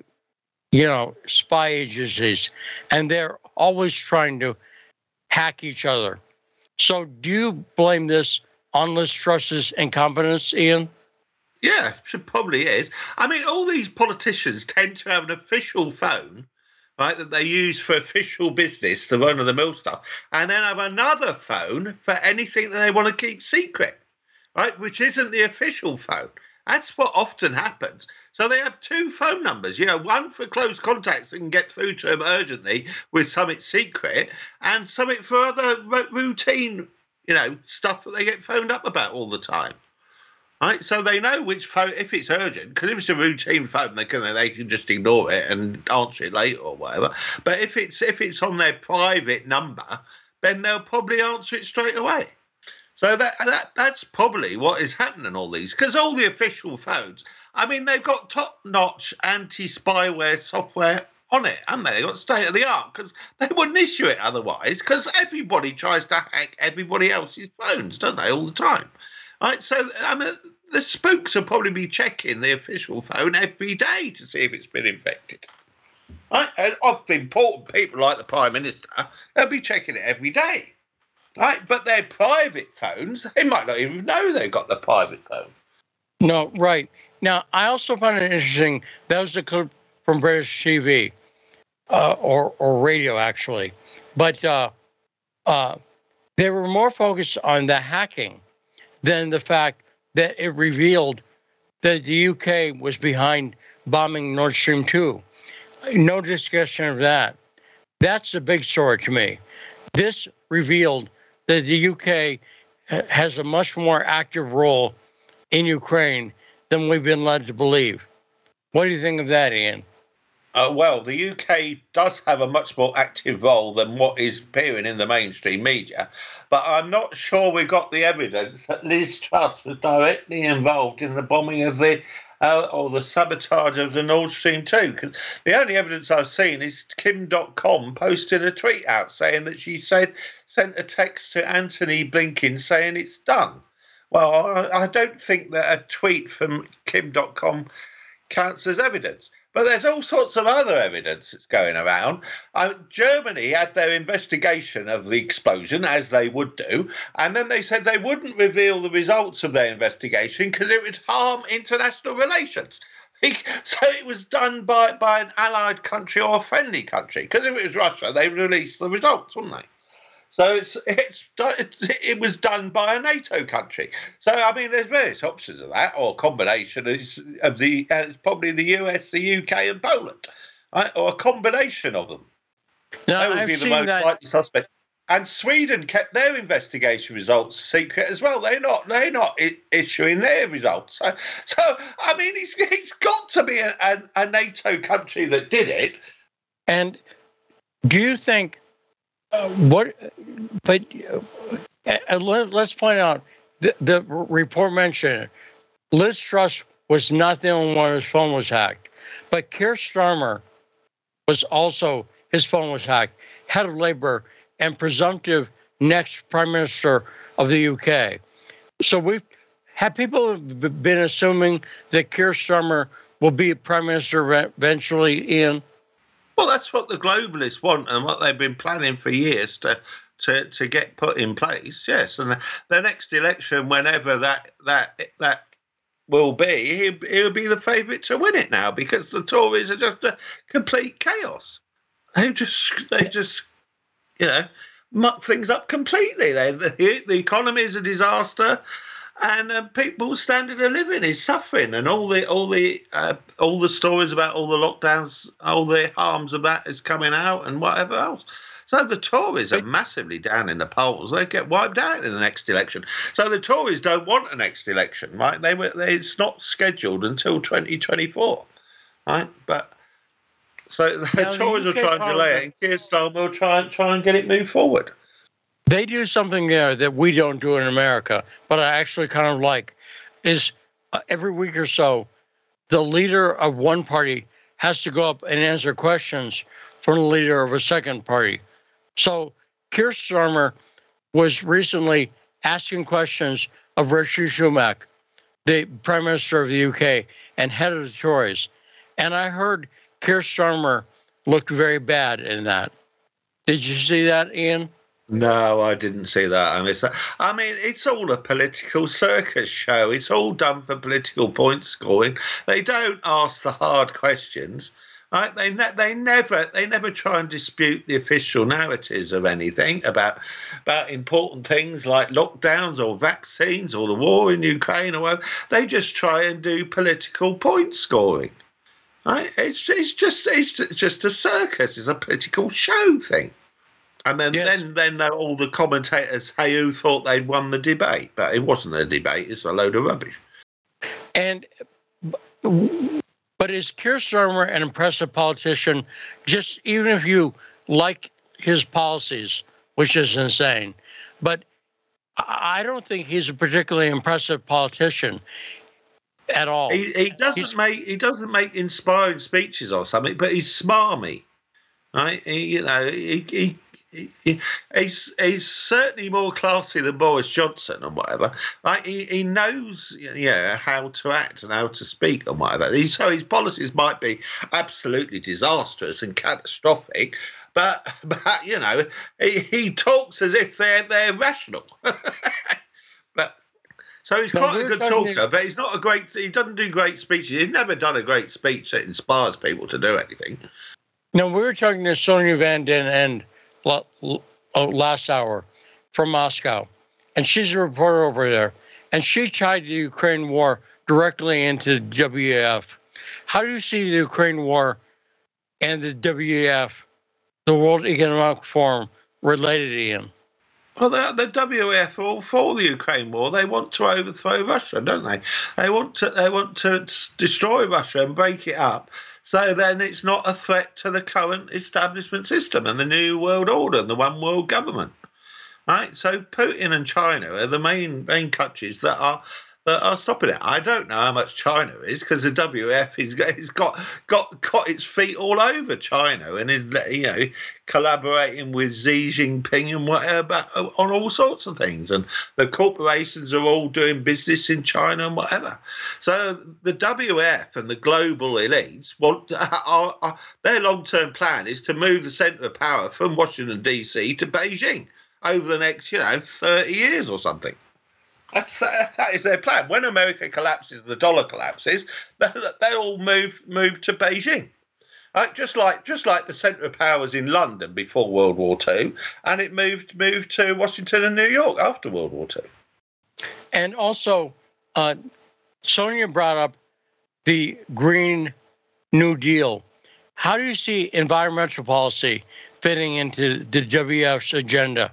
you know, spy agencies, and they're always trying to hack each other. So, do you blame this on Liz Truss's incompetence, Ian? Yeah, it probably is. I mean, all these politicians tend to have an official phone, right, that they use for official business, the run of the mill stuff, and then have another phone for anything that they want to keep secret, right, which isn't the official phone. That's what often happens. So they have two phone numbers, you know, one for close contacts that can get through to them urgently with something secret, and something for other routine, you know, stuff that they get phoned up about all the time. Right, so they know which phone if it's urgent, because if it's a routine phone, they can they can just ignore it and answer it later or whatever. But if it's if it's on their private number, then they'll probably answer it straight away. So that, that that's probably what is happening all these because all the official phones, I mean, they've got top-notch anti-spyware software on it, haven't they? They've got state of the art because they wouldn't issue it otherwise because everybody tries to hack everybody else's phones, don't they, all the time? Right, so I mean, the spooks will probably be checking the official phone every day to see if it's been infected. Right, and of important people like the Prime Minister, they'll be checking it every day. Right, but their private phones, they might not even know they've got the private phone. No, right. Now, I also find it interesting. That was a clip from British TV uh, or, or radio, actually. But uh, uh, they were more focused on the hacking than the fact that it revealed that the UK was behind bombing Nord Stream 2. No discussion of that. That's the big story to me. This revealed that the UK has a much more active role in Ukraine than we've been led to believe. What do you think of that, Ian? Uh, well, the UK does have a much more active role than what is appearing in the mainstream media, but I'm not sure we got the evidence that Liz Truss was directly involved in the bombing of the uh, or the sabotage of the Nord Stream 2. Cause the only evidence I've seen is Kim Dotcom posted a tweet out saying that she said sent a text to Antony Blinken saying it's done. Well, I don't think that a tweet from Kim Dotcom counts as evidence. But there's all sorts of other evidence that's going around. Uh, Germany had their investigation of the explosion, as they would do, and then they said they wouldn't reveal the results of their investigation because it would harm international relations. So it was done by, by an allied country or a friendly country. Because if it was Russia, they would release the results, wouldn't they? So it's, it's it was done by a NATO country. So I mean, there's various options of that, or a combination of the uh, probably the US, the UK, and Poland, right? or a combination of them. Now, that would I've be the most that- likely suspect. And Sweden kept their investigation results secret as well. They're not they're not I- issuing their results. So, so I mean, it's, it's got to be a, a, a NATO country that did it. And do you think what? But uh, uh, let, us point out the, the report mentioned Liz Truss was not the only one whose phone was hacked, but Keir Starmer was also his phone was hacked. Head of Labour and presumptive next Prime Minister of the UK. So we've have people been assuming that Keir Starmer will be Prime Minister eventually, Ian. Well, that's what the globalists want and what they've been planning for years to to, to get put in place. Yes, and the, the next election, whenever that that that will be, he'll, he'll be the favourite to win it now because the Tories are just a complete chaos. They just they just you know muck things up completely. They, the the economy is a disaster. And uh, people's standard of living is suffering, and all the all the uh, all the stories about all the lockdowns, all the harms of that is coming out, and whatever else. So the Tories are massively down in the polls. They get wiped out in the next election. So the Tories don't want a next election, right? They were they, it's not scheduled until 2024, right? But so the Now, the Tories will try and delay it, and Keir Starmer will try and try and get it moved forward. They do something there that we don't do in America, but I actually kind of like is uh, every week or so, the leader of one party has to go up and answer questions from the leader of a second party. So Keir Starmer was recently asking questions of Rishi Sunak, the Prime Minister of the UK and head of the Tories. And I heard Keir Starmer looked very bad in that. Did you see that, Ian? No, I didn't see that. I that. I mean, it's all a political circus show. It's all done for political point scoring. They don't ask the hard questions. Right? They ne- they never they never try and dispute the official narratives of anything about about important things like lockdowns or vaccines or the war in Ukraine or whatever. They just try and do political point scoring. Right? It's it's just it's just a circus. It's a political show thing. And then, then, then uh, all the commentators, hey, who thought they'd won the debate? But it wasn't a debate; it's a load of rubbish. And but is Keir Starmer an impressive politician? Just even if you like his policies, which is insane, but I don't think he's a particularly impressive politician at all. He, he doesn't make he doesn't make inspiring speeches or something, but he's smarmy, right? He, you know, he he, he's he's certainly more classy than Boris Johnson and whatever. Like he, he knows yeah how to act and how to speak and whatever. He, so his policies might be absolutely disastrous and catastrophic, but but you know he, he talks as if they're they're rational. but so he's quite a good talker, but he's not a great. He doesn't do great speeches. He's never done a great speech that inspires people to do anything. No, we were talking to Sonja Van Den Ende la- l- uh, Oh, last hour from Moscow, and she's a reporter over there, and she tied the Ukraine war directly into WEF. How do you see the Ukraine war and the WEF, the World Economic Forum, related, to Ian? Well, the, the WEF are for the Ukraine war. They want to overthrow Russia, don't they? They want to they want to destroy Russia and break it up. So then it's not a threat to the current establishment system and the new world order and the one world government. Right? So Putin and China are the main main countries that are that are stopping it. I don't know how much China is because the WEF is got got got its feet all over China and is you know collaborating with Xi Jinping and whatever on all sorts of things. And the corporations are all doing business in China and whatever. So the WEF and the global elites want are, are, their long term plan is to move the centre of power from Washington DC to Beijing over the next you know thirty years or something. That's, that is their plan. When America collapses, the dollar collapses, they'll all move move to Beijing. Just like just like the centre of power was in London before World War Two, and it moved moved to Washington and New York after World War Two. And also, uh, Sonja brought up the Green New Deal. How do you see environmental policy fitting into the WEF's agenda?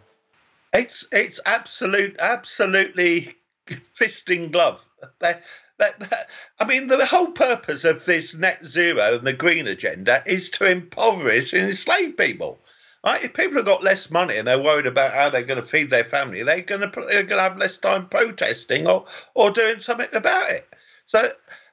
It's it's absolute absolutely fisting glove. I mean, the whole purpose of this net zero and the green agenda is to impoverish and enslave people. Right? If people have got less money and they're worried about how they're going to feed their family, they're going to they're going to have less time protesting or or doing something about it. So,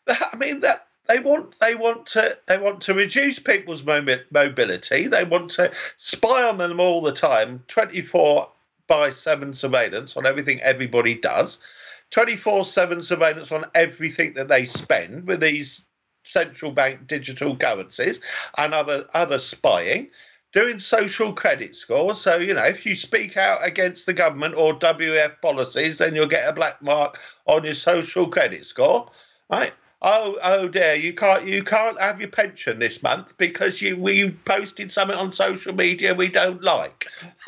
I mean that they want they want to they want to reduce people's mobility. They want to spy on them all the time, twenty four by 7 surveillance on everything everybody does, 24 7 surveillance on everything that they spend with these central bank digital currencies and other, other spying. Doing social credit scores. So, you know, if you speak out against the government or WEF policies, then you'll get a black mark on your social credit score. Right? oh oh dear you can't you can't have your pension this month because you we posted something on social media we don't like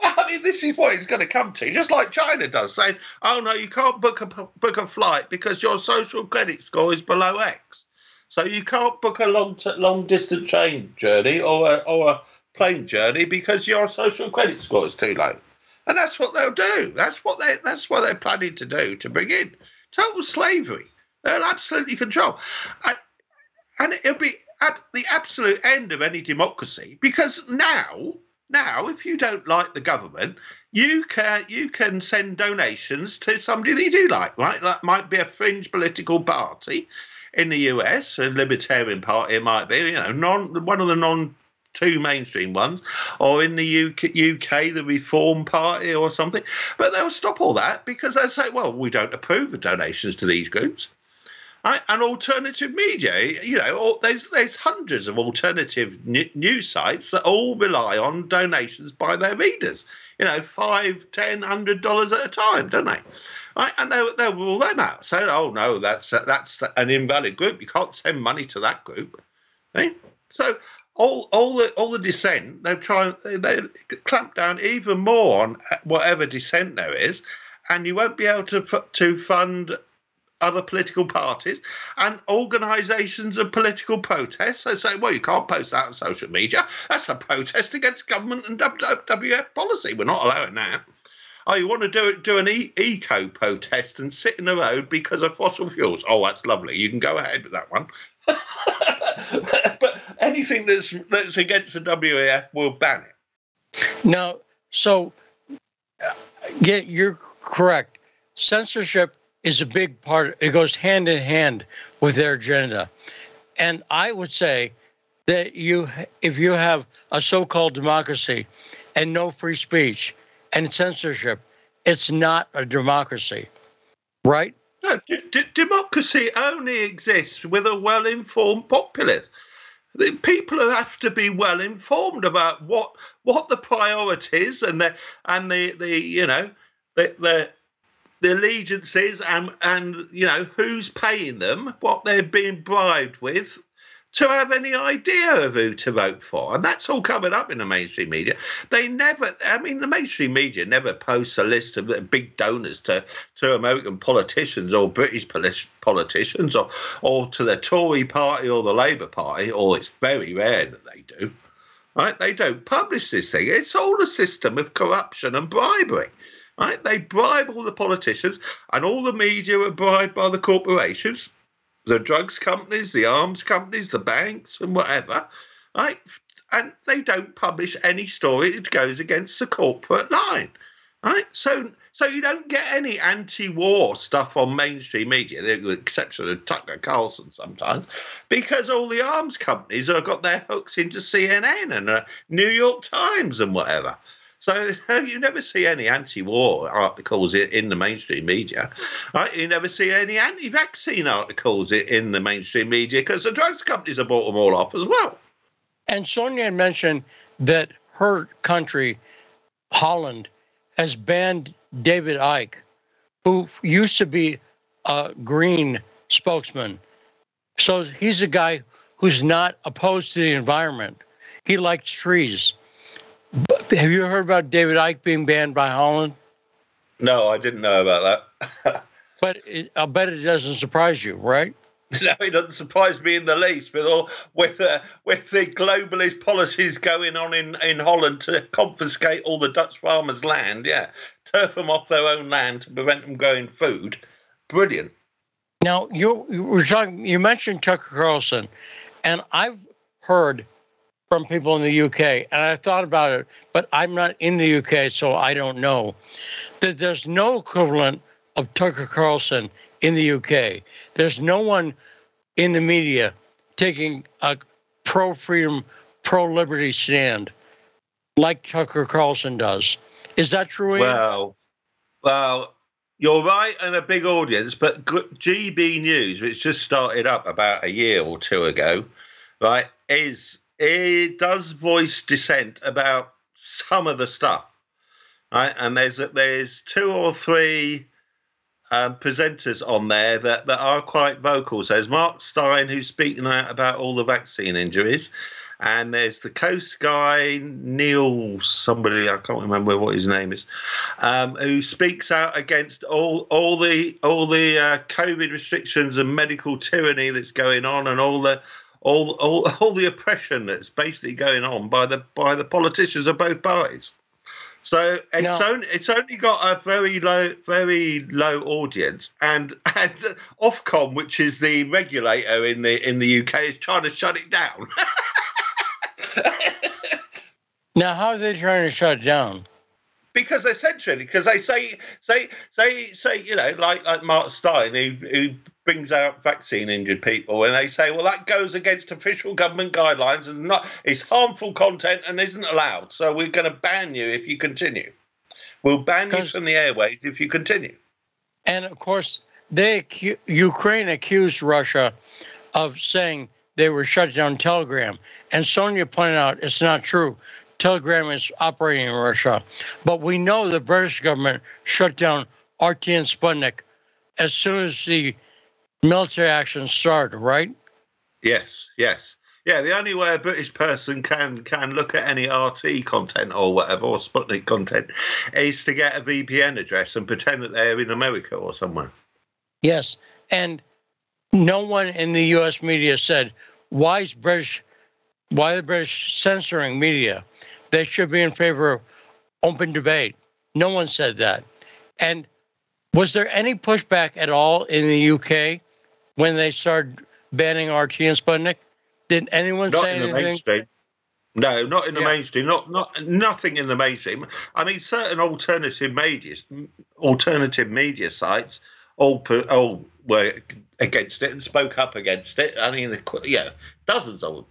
I mean, this is what it's going to come to, just like China does, saying, "Oh no, you can't book a book a flight because your social credit score is below X, so you can't book a long long distance train journey or a, or a plane journey because your social credit score is too low." And that's what they'll do. That's what they that's what they're planning to do to bring in total slavery. They'll absolutely control, and, and it'll be at the absolute end of any democracy because now now, if you don't like the government, you can you can send donations to somebody that you do like, right? That might be a fringe political party in the US, a libertarian party it might be, you know, non one of the non two mainstream ones, or in the UK, UK, the Reform Party or something. But they'll stop all that because they'll say, well, we don't approve of donations to these groups. Right? And alternative media, you know, there's there's hundreds of alternative news sites that all rely on donations by their readers. You know, five, ten, hundred dollars at a time, don't they? Right? And they they'll rule them out. Say, oh no, that's that's an invalid group. You can't send money to that group. Right? So all all the all the dissent they try they, they clamp down even more on uh, whatever dissent there is, and you won't be able to to fund other political parties and organisations of political protests. They say, well, you can't post that on social media. That's a protest against government and WWF policy. We're not allowing that. Oh, you want to do do an e- eco protest and sit in the road because of fossil fuels? Oh, that's lovely. You can go ahead with that one. but anything that's that's against the WEF will ban it. Now, so uh, yeah, you're correct. Censorship is a big part. It goes hand in hand with their agenda, and I would say that you, if you have a so-called democracy and no free speech and censorship, it's not a democracy, right? No, d- d- democracy only exists with a well-informed populace. The people have to be well informed about what what the priorities and the and the the you know the the the allegiances and and you know who's paying them, what they're being bribed with, to have any idea of who to vote for. And that's all covered up in the mainstream media. They never, I mean, the mainstream media never posts a list of big donors to, to American politicians or British politicians or, or to the Tory party or the Labour Party, or it's very rare that they do. Right? They don't publish this thing. It's all a system of corruption and bribery. Right? They bribe all the politicians, and all the media are bribed by the corporations, the drugs companies, the arms companies, the banks, and whatever. Right? And they don't publish any story that goes against the corporate line. Right, so so you don't get any anti-war stuff on mainstream media, with the exception of Tucker Carlson sometimes, because all the arms companies have got their hooks into CNN and uh, New York Times and whatever. So you never see any anti-war articles in the mainstream media. Right? You never see any anti-vaccine articles in the mainstream media because the drugs companies have bought them all off as well. And Sonja mentioned that her country, Holland, has banned David Icke, who used to be a green spokesman. So he's a guy who's not opposed to the environment. He likes trees. Have you heard about David Icke being banned by Holland? No, I didn't know about that. but it, I'll bet it doesn't surprise you, right? No, it doesn't surprise me in the least. With all with uh, with the globalist policies going on in, in Holland to confiscate all the Dutch farmers' land, yeah, turf them off their own land to prevent them growing food. Brilliant. Now you, you were talking. You mentioned Tucker Carlson, and I've heard from people in the UK, and I've thought about it, but I'm not in the UK, so I don't know that there's no equivalent of Tucker Carlson in the UK. There's no one in the media taking a pro freedom, pro liberty stand like Tucker Carlson does. Is that true? Ian? Well, well, you're right, and a big audience, but GB News, which just started up about a year or two ago, right, is it does voice dissent about some of the stuff, right? And there's there's two or three um, presenters on there that, that are quite vocal. So there's Mark Steyn who's speaking out about all the vaccine injuries. And there's the Coast guy, Neil, somebody I can't remember what his name is, um, who speaks out against all all the all the uh, COVID restrictions and medical tyranny that's going on, and all the all, all all the oppression that's basically going on by the by the politicians of both parties. So it's no. only it's only got a very low very low audience, and and Ofcom, which is the regulator in the in the UK, is trying to shut it down. now, how are they trying to shut it down? Because essentially, because they say say say say you know like like Mark Steyn, who who brings out vaccine injured people and they say, well, that goes against official government guidelines and not it's harmful content and isn't allowed. So we're going to ban you if you continue. We'll ban you from the airways if you continue. And of course, they Ukraine accused Russia of saying they were shut down Telegram, and Sonja pointed out it's not true. Telegram is operating in Russia, but we know the British government shut down RT and Sputnik as soon as the military action started, right? Yes, yes. Yeah, the only way a British person can can look at any RT content or whatever or Sputnik content is to get a VPN address and pretend that they're in America or somewhere. Yes, and no one in the U.S. media said why is British why the British censoring media? They should be in favor of open debate. No one said that. And was there any pushback at all in the UK when they started banning RT and Sputnik? Did anyone not say in anything? The mainstream. No, not in the yeah. mainstream. Not not nothing in the mainstream. I mean, certain alternative media, alternative media sites, all all were against it and spoke up against it. I mean, yeah, dozens of them.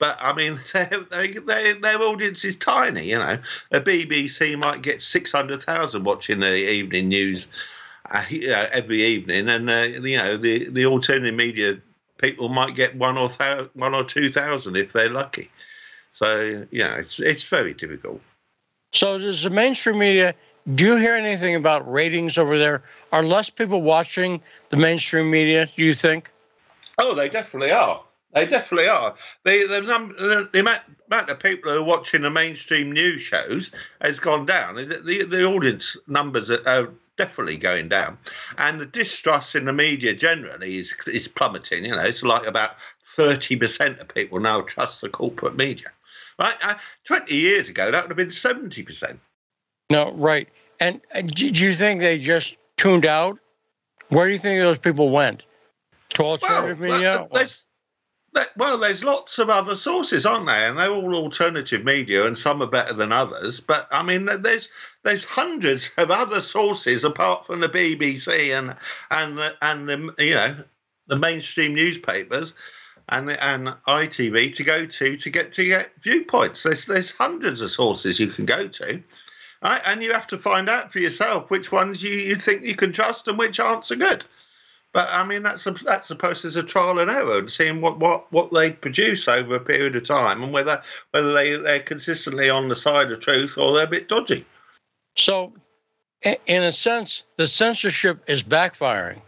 But I mean, they, they, their audience is tiny. You know, a BBC might get six hundred thousand watching the evening news uh, you know, every evening, and uh, you know the the alternative media people might get one or th- one or two thousand if they're lucky. So yeah, it's it's very difficult. So does the mainstream media? Do you hear anything about ratings over there? Are less people watching the mainstream media? Do you think? Oh, they definitely are. They definitely are. The the, number, the amount, amount of people who are watching the mainstream news shows has gone down. The, the, the audience numbers are, are definitely going down. And the distrust in the media generally is is plummeting. You know, it's like about thirty percent of people now trust the corporate media. Right, uh, twenty years ago that would have been seventy percent. No, right. And uh, do you think they just tuned out? Where do you think those people went? To alternative well, media? That, well, there's lots of other sources, aren't there? And they're all alternative media, and some are better than others. But I mean, there's there's hundreds of other sources apart from the BBC and and and the you know the mainstream newspapers and the, and ITV to go to to get to get viewpoints. There's there's hundreds of sources you can go to. Right? And you have to find out for yourself which ones you, you think you can trust and which aren't so good. But I mean, that's a, that's the process of trial and error and seeing what, what, what they produce over a period of time and whether whether they they're consistently on the side of truth or they're a bit dodgy. So, in a sense, the censorship is backfiring.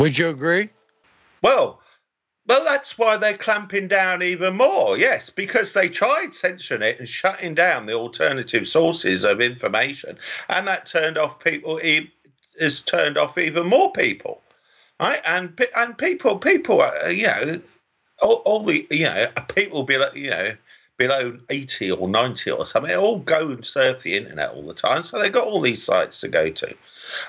Would you agree? Well, well, that's why they're clamping down even more. Yes, because they tried censoring it and shutting down the alternative sources of information, and that turned off people. It has turned off even more people right? And and people, people, uh, you know, all, all, the you know people below you know below eighty or ninety or something all go and surf the internet all the time, so they've got all these sites to go to.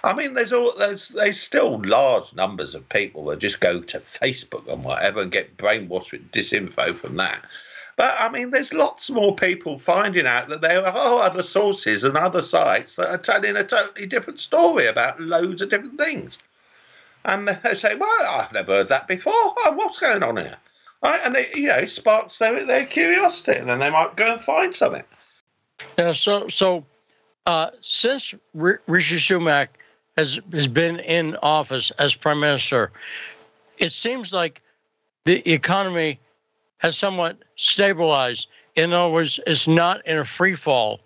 I mean, there's all there's there's still large numbers of people that just go to Facebook and whatever and get brainwashed with disinfo from that. But I mean, there's lots more people finding out that there are other sources and other sites that are telling a totally different story about loads of different things. And they say, well, I've never heard that before. Oh, what's going on here? Right? And they, you know, sparks their, their curiosity, and then they might go and find something. Yeah. So, so uh, since R- Rishi Sunak has has been in office as prime minister, it seems like the economy has somewhat stabilized. In other words, it's not in a free fall.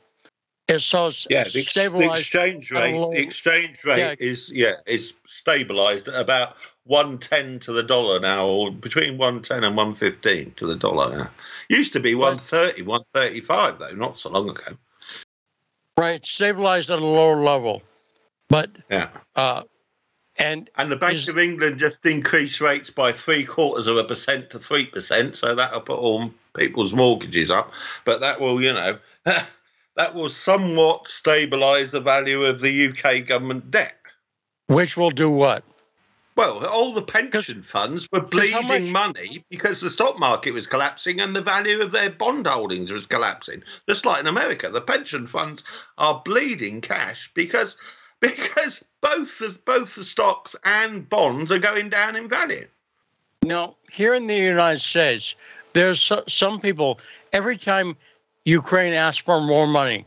It's so yeah, the, the exchange rate. The exchange rate yeah. is yeah, is stabilized at about 110 to the dollar now, or between 110 and 115 to the dollar now. Used to be 130, 135, though, not so long ago. Right, stabilized at a lower level. But, yeah. Uh, and and the Bank is, of England just increased rates by three quarters of a percent to three percent, so that'll put all people's mortgages up. But that will, you know, that will somewhat stabilise the value of the UK government debt. Which will do what? Well, all the pension funds were bleeding money because the stock market was collapsing and the value of their bond holdings was collapsing. Just like in America, the pension funds are bleeding cash because because both the, both the stocks and bonds are going down in value. Now, here in the United States, there's some people every time Ukraine asks for more money,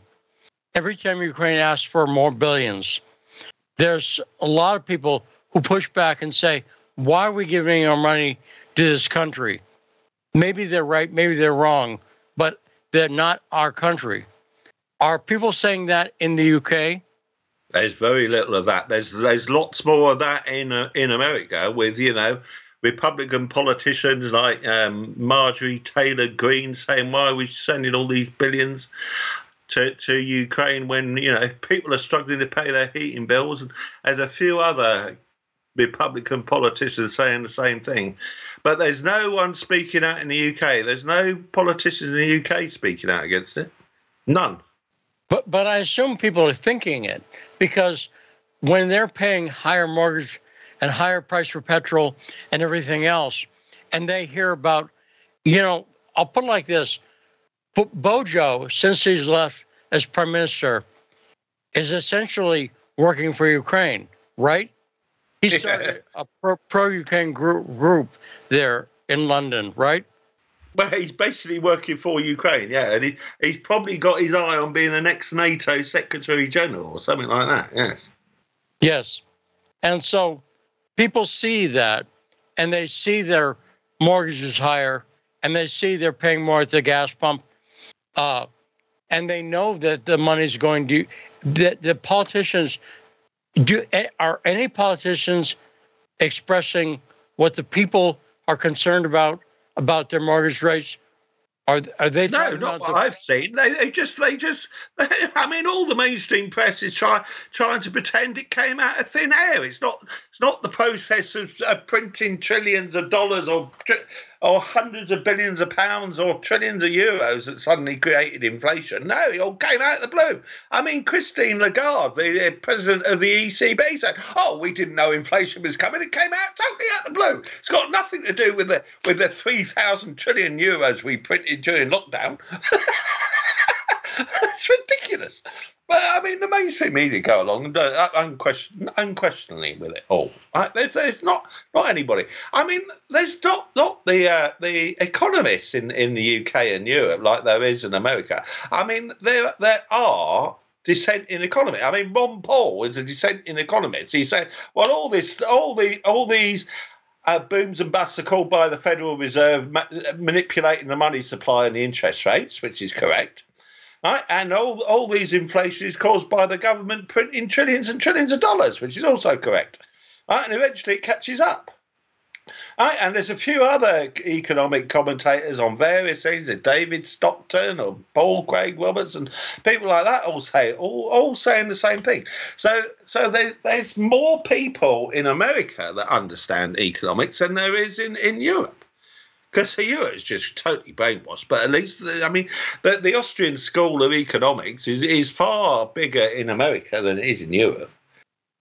every time Ukraine asks for more billions, there's a lot of people who push back and say, why are we giving our money to this country? Maybe they're right, maybe they're wrong, but they're not our country. Are people saying that in the UK? There's very little of that. There's there's lots more of that in uh, in America with you know Republican politicians like um, Marjorie Taylor Greene saying why are we sending all these billions to, to Ukraine when you know people are struggling to pay their heating bills, and there's a few other Republican politicians saying the same thing. But there's no one speaking out in the UK. There's no politicians in the UK speaking out against it. None. But but I assume people are thinking it because when they're paying higher mortgage and higher price for petrol and everything else, and they hear about, you know, I'll put it like this: Bojo, since he's left as prime minister, is essentially working for Ukraine, right? He started a pro Ukraine group, group there in London, right? Well, he's basically working for Ukraine, yeah, and he, he's probably got his eye on being the next NATO Secretary General or something like that. Yes. Yes, and so people see that, and they see their mortgages higher, and they see they're paying more at the gas pump, uh, and they know that the money's going to that the politicians do are any politicians expressing what the people are concerned about about their mortgage rates? Are, are they no not what the... i've seen. They, they just they just i mean all the mainstream press is trying trying to pretend it came out of thin air. It's not it's not the process of, printing trillions of dollars or or hundreds of billions of pounds or trillions of euros that suddenly created inflation. No, it all came out of the blue. I mean, Christine Lagarde, the, the president of the ECB, said, "Oh, we didn't know inflation was coming. It came out totally out of the blue. It's got nothing to do with the with the three thousand trillion euros we printed during lockdown." it's ridiculous. But I mean, the mainstream media go along uh, unquestion, unquestioningly with it all. Right? There's, there's, not not anybody. I mean, there's not not the uh, the economists in, in the UK and Europe like there is in America. I mean, there there are dissent in economy. I mean, Ron Paul is a dissenting economist. He said, "Well, all this, all the, all these." Uh, booms and busts are called by the Federal Reserve ma- manipulating the money supply and the interest rates, which is correct. Right? And all, all these inflation is caused by the government printing trillions and trillions of dollars, which is also correct. Right? And eventually it catches up. Right, and there's a few other economic commentators on various things, David Stockman or Paul Craig Roberts and people like that all say all, all saying the same thing. So so there, there's more people in America that understand economics than there is in, in Europe because the euro is just totally brainwashed. But at least, I mean, the, the Austrian school of economics is, is far bigger in America than it is in Europe.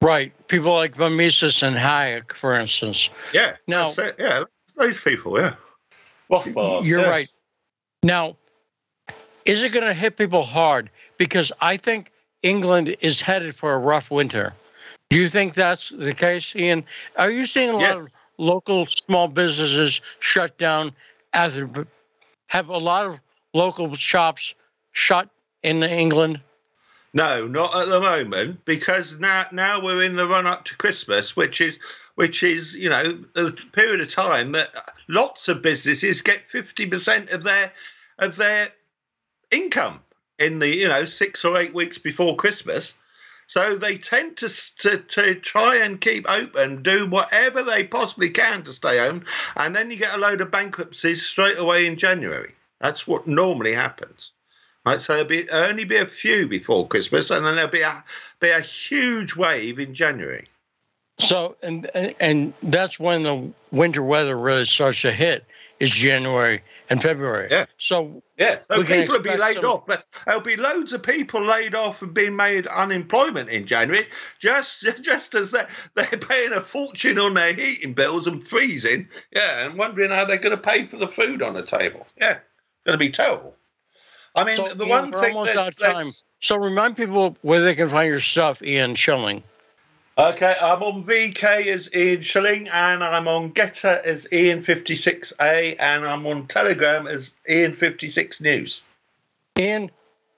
Right. People like von Mises and Hayek, for instance. Yeah. Now, yeah, those people, yeah. Rothbard. You're yeah. right. Now, is it going to hit people hard? Because I think England is headed for a rough winter. Do you think that's the case, Ian? Are you seeing a lot yes. of local small businesses shut down as have a lot of local shops shut in England? No, not at the moment, because now now we're in the run up to Christmas, which is which is you know a period of time that lots of businesses get fifty percent of their of their income in the you know six or eight weeks before Christmas. So they tend to, to, to try and keep open, do whatever they possibly can to stay open, and then you get a load of bankruptcies straight away in January. That's what normally happens. Right, so there'll be only be a few before Christmas, and then there'll be a be a huge wave in January. So, and and that's when the winter weather really starts to hit is January and February. Yeah. So yeah, so people will be laid some... off. There'll be loads of people laid off and being made unemployment in January, just just as they're, they're paying a fortune on their heating bills and freezing. Yeah, and wondering how they're going to pay for the food on the table. Yeah, it's going to be terrible. I mean, so, the Ian, one thing almost that's, out time. So remind people where they can find your stuff, Ian Shilling. Okay, I'm on VK as Ian Shilling, and I'm on GETTR as Ian56A, and I'm on Telegram as Ian56 News. Ian,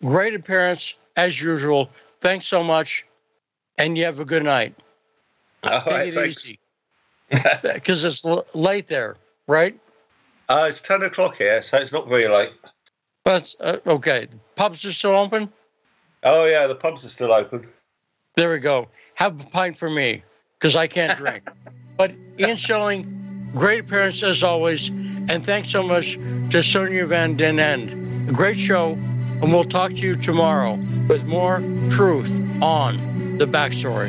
great appearance as usual. Thanks so much, and you have a good night. All Take right, thanks. Because it's l- late there, right? Uh, it's 10 o'clock here, so it's not very late. But uh, okay. Pubs are still open? Oh, yeah, the pubs are still open. There we go have a pint for me because I can't drink. but Ian Shilling, great appearance as always. And thanks so much to Sonja Van Den Ende. A great show. And we'll talk to you tomorrow with more truth on the backstory.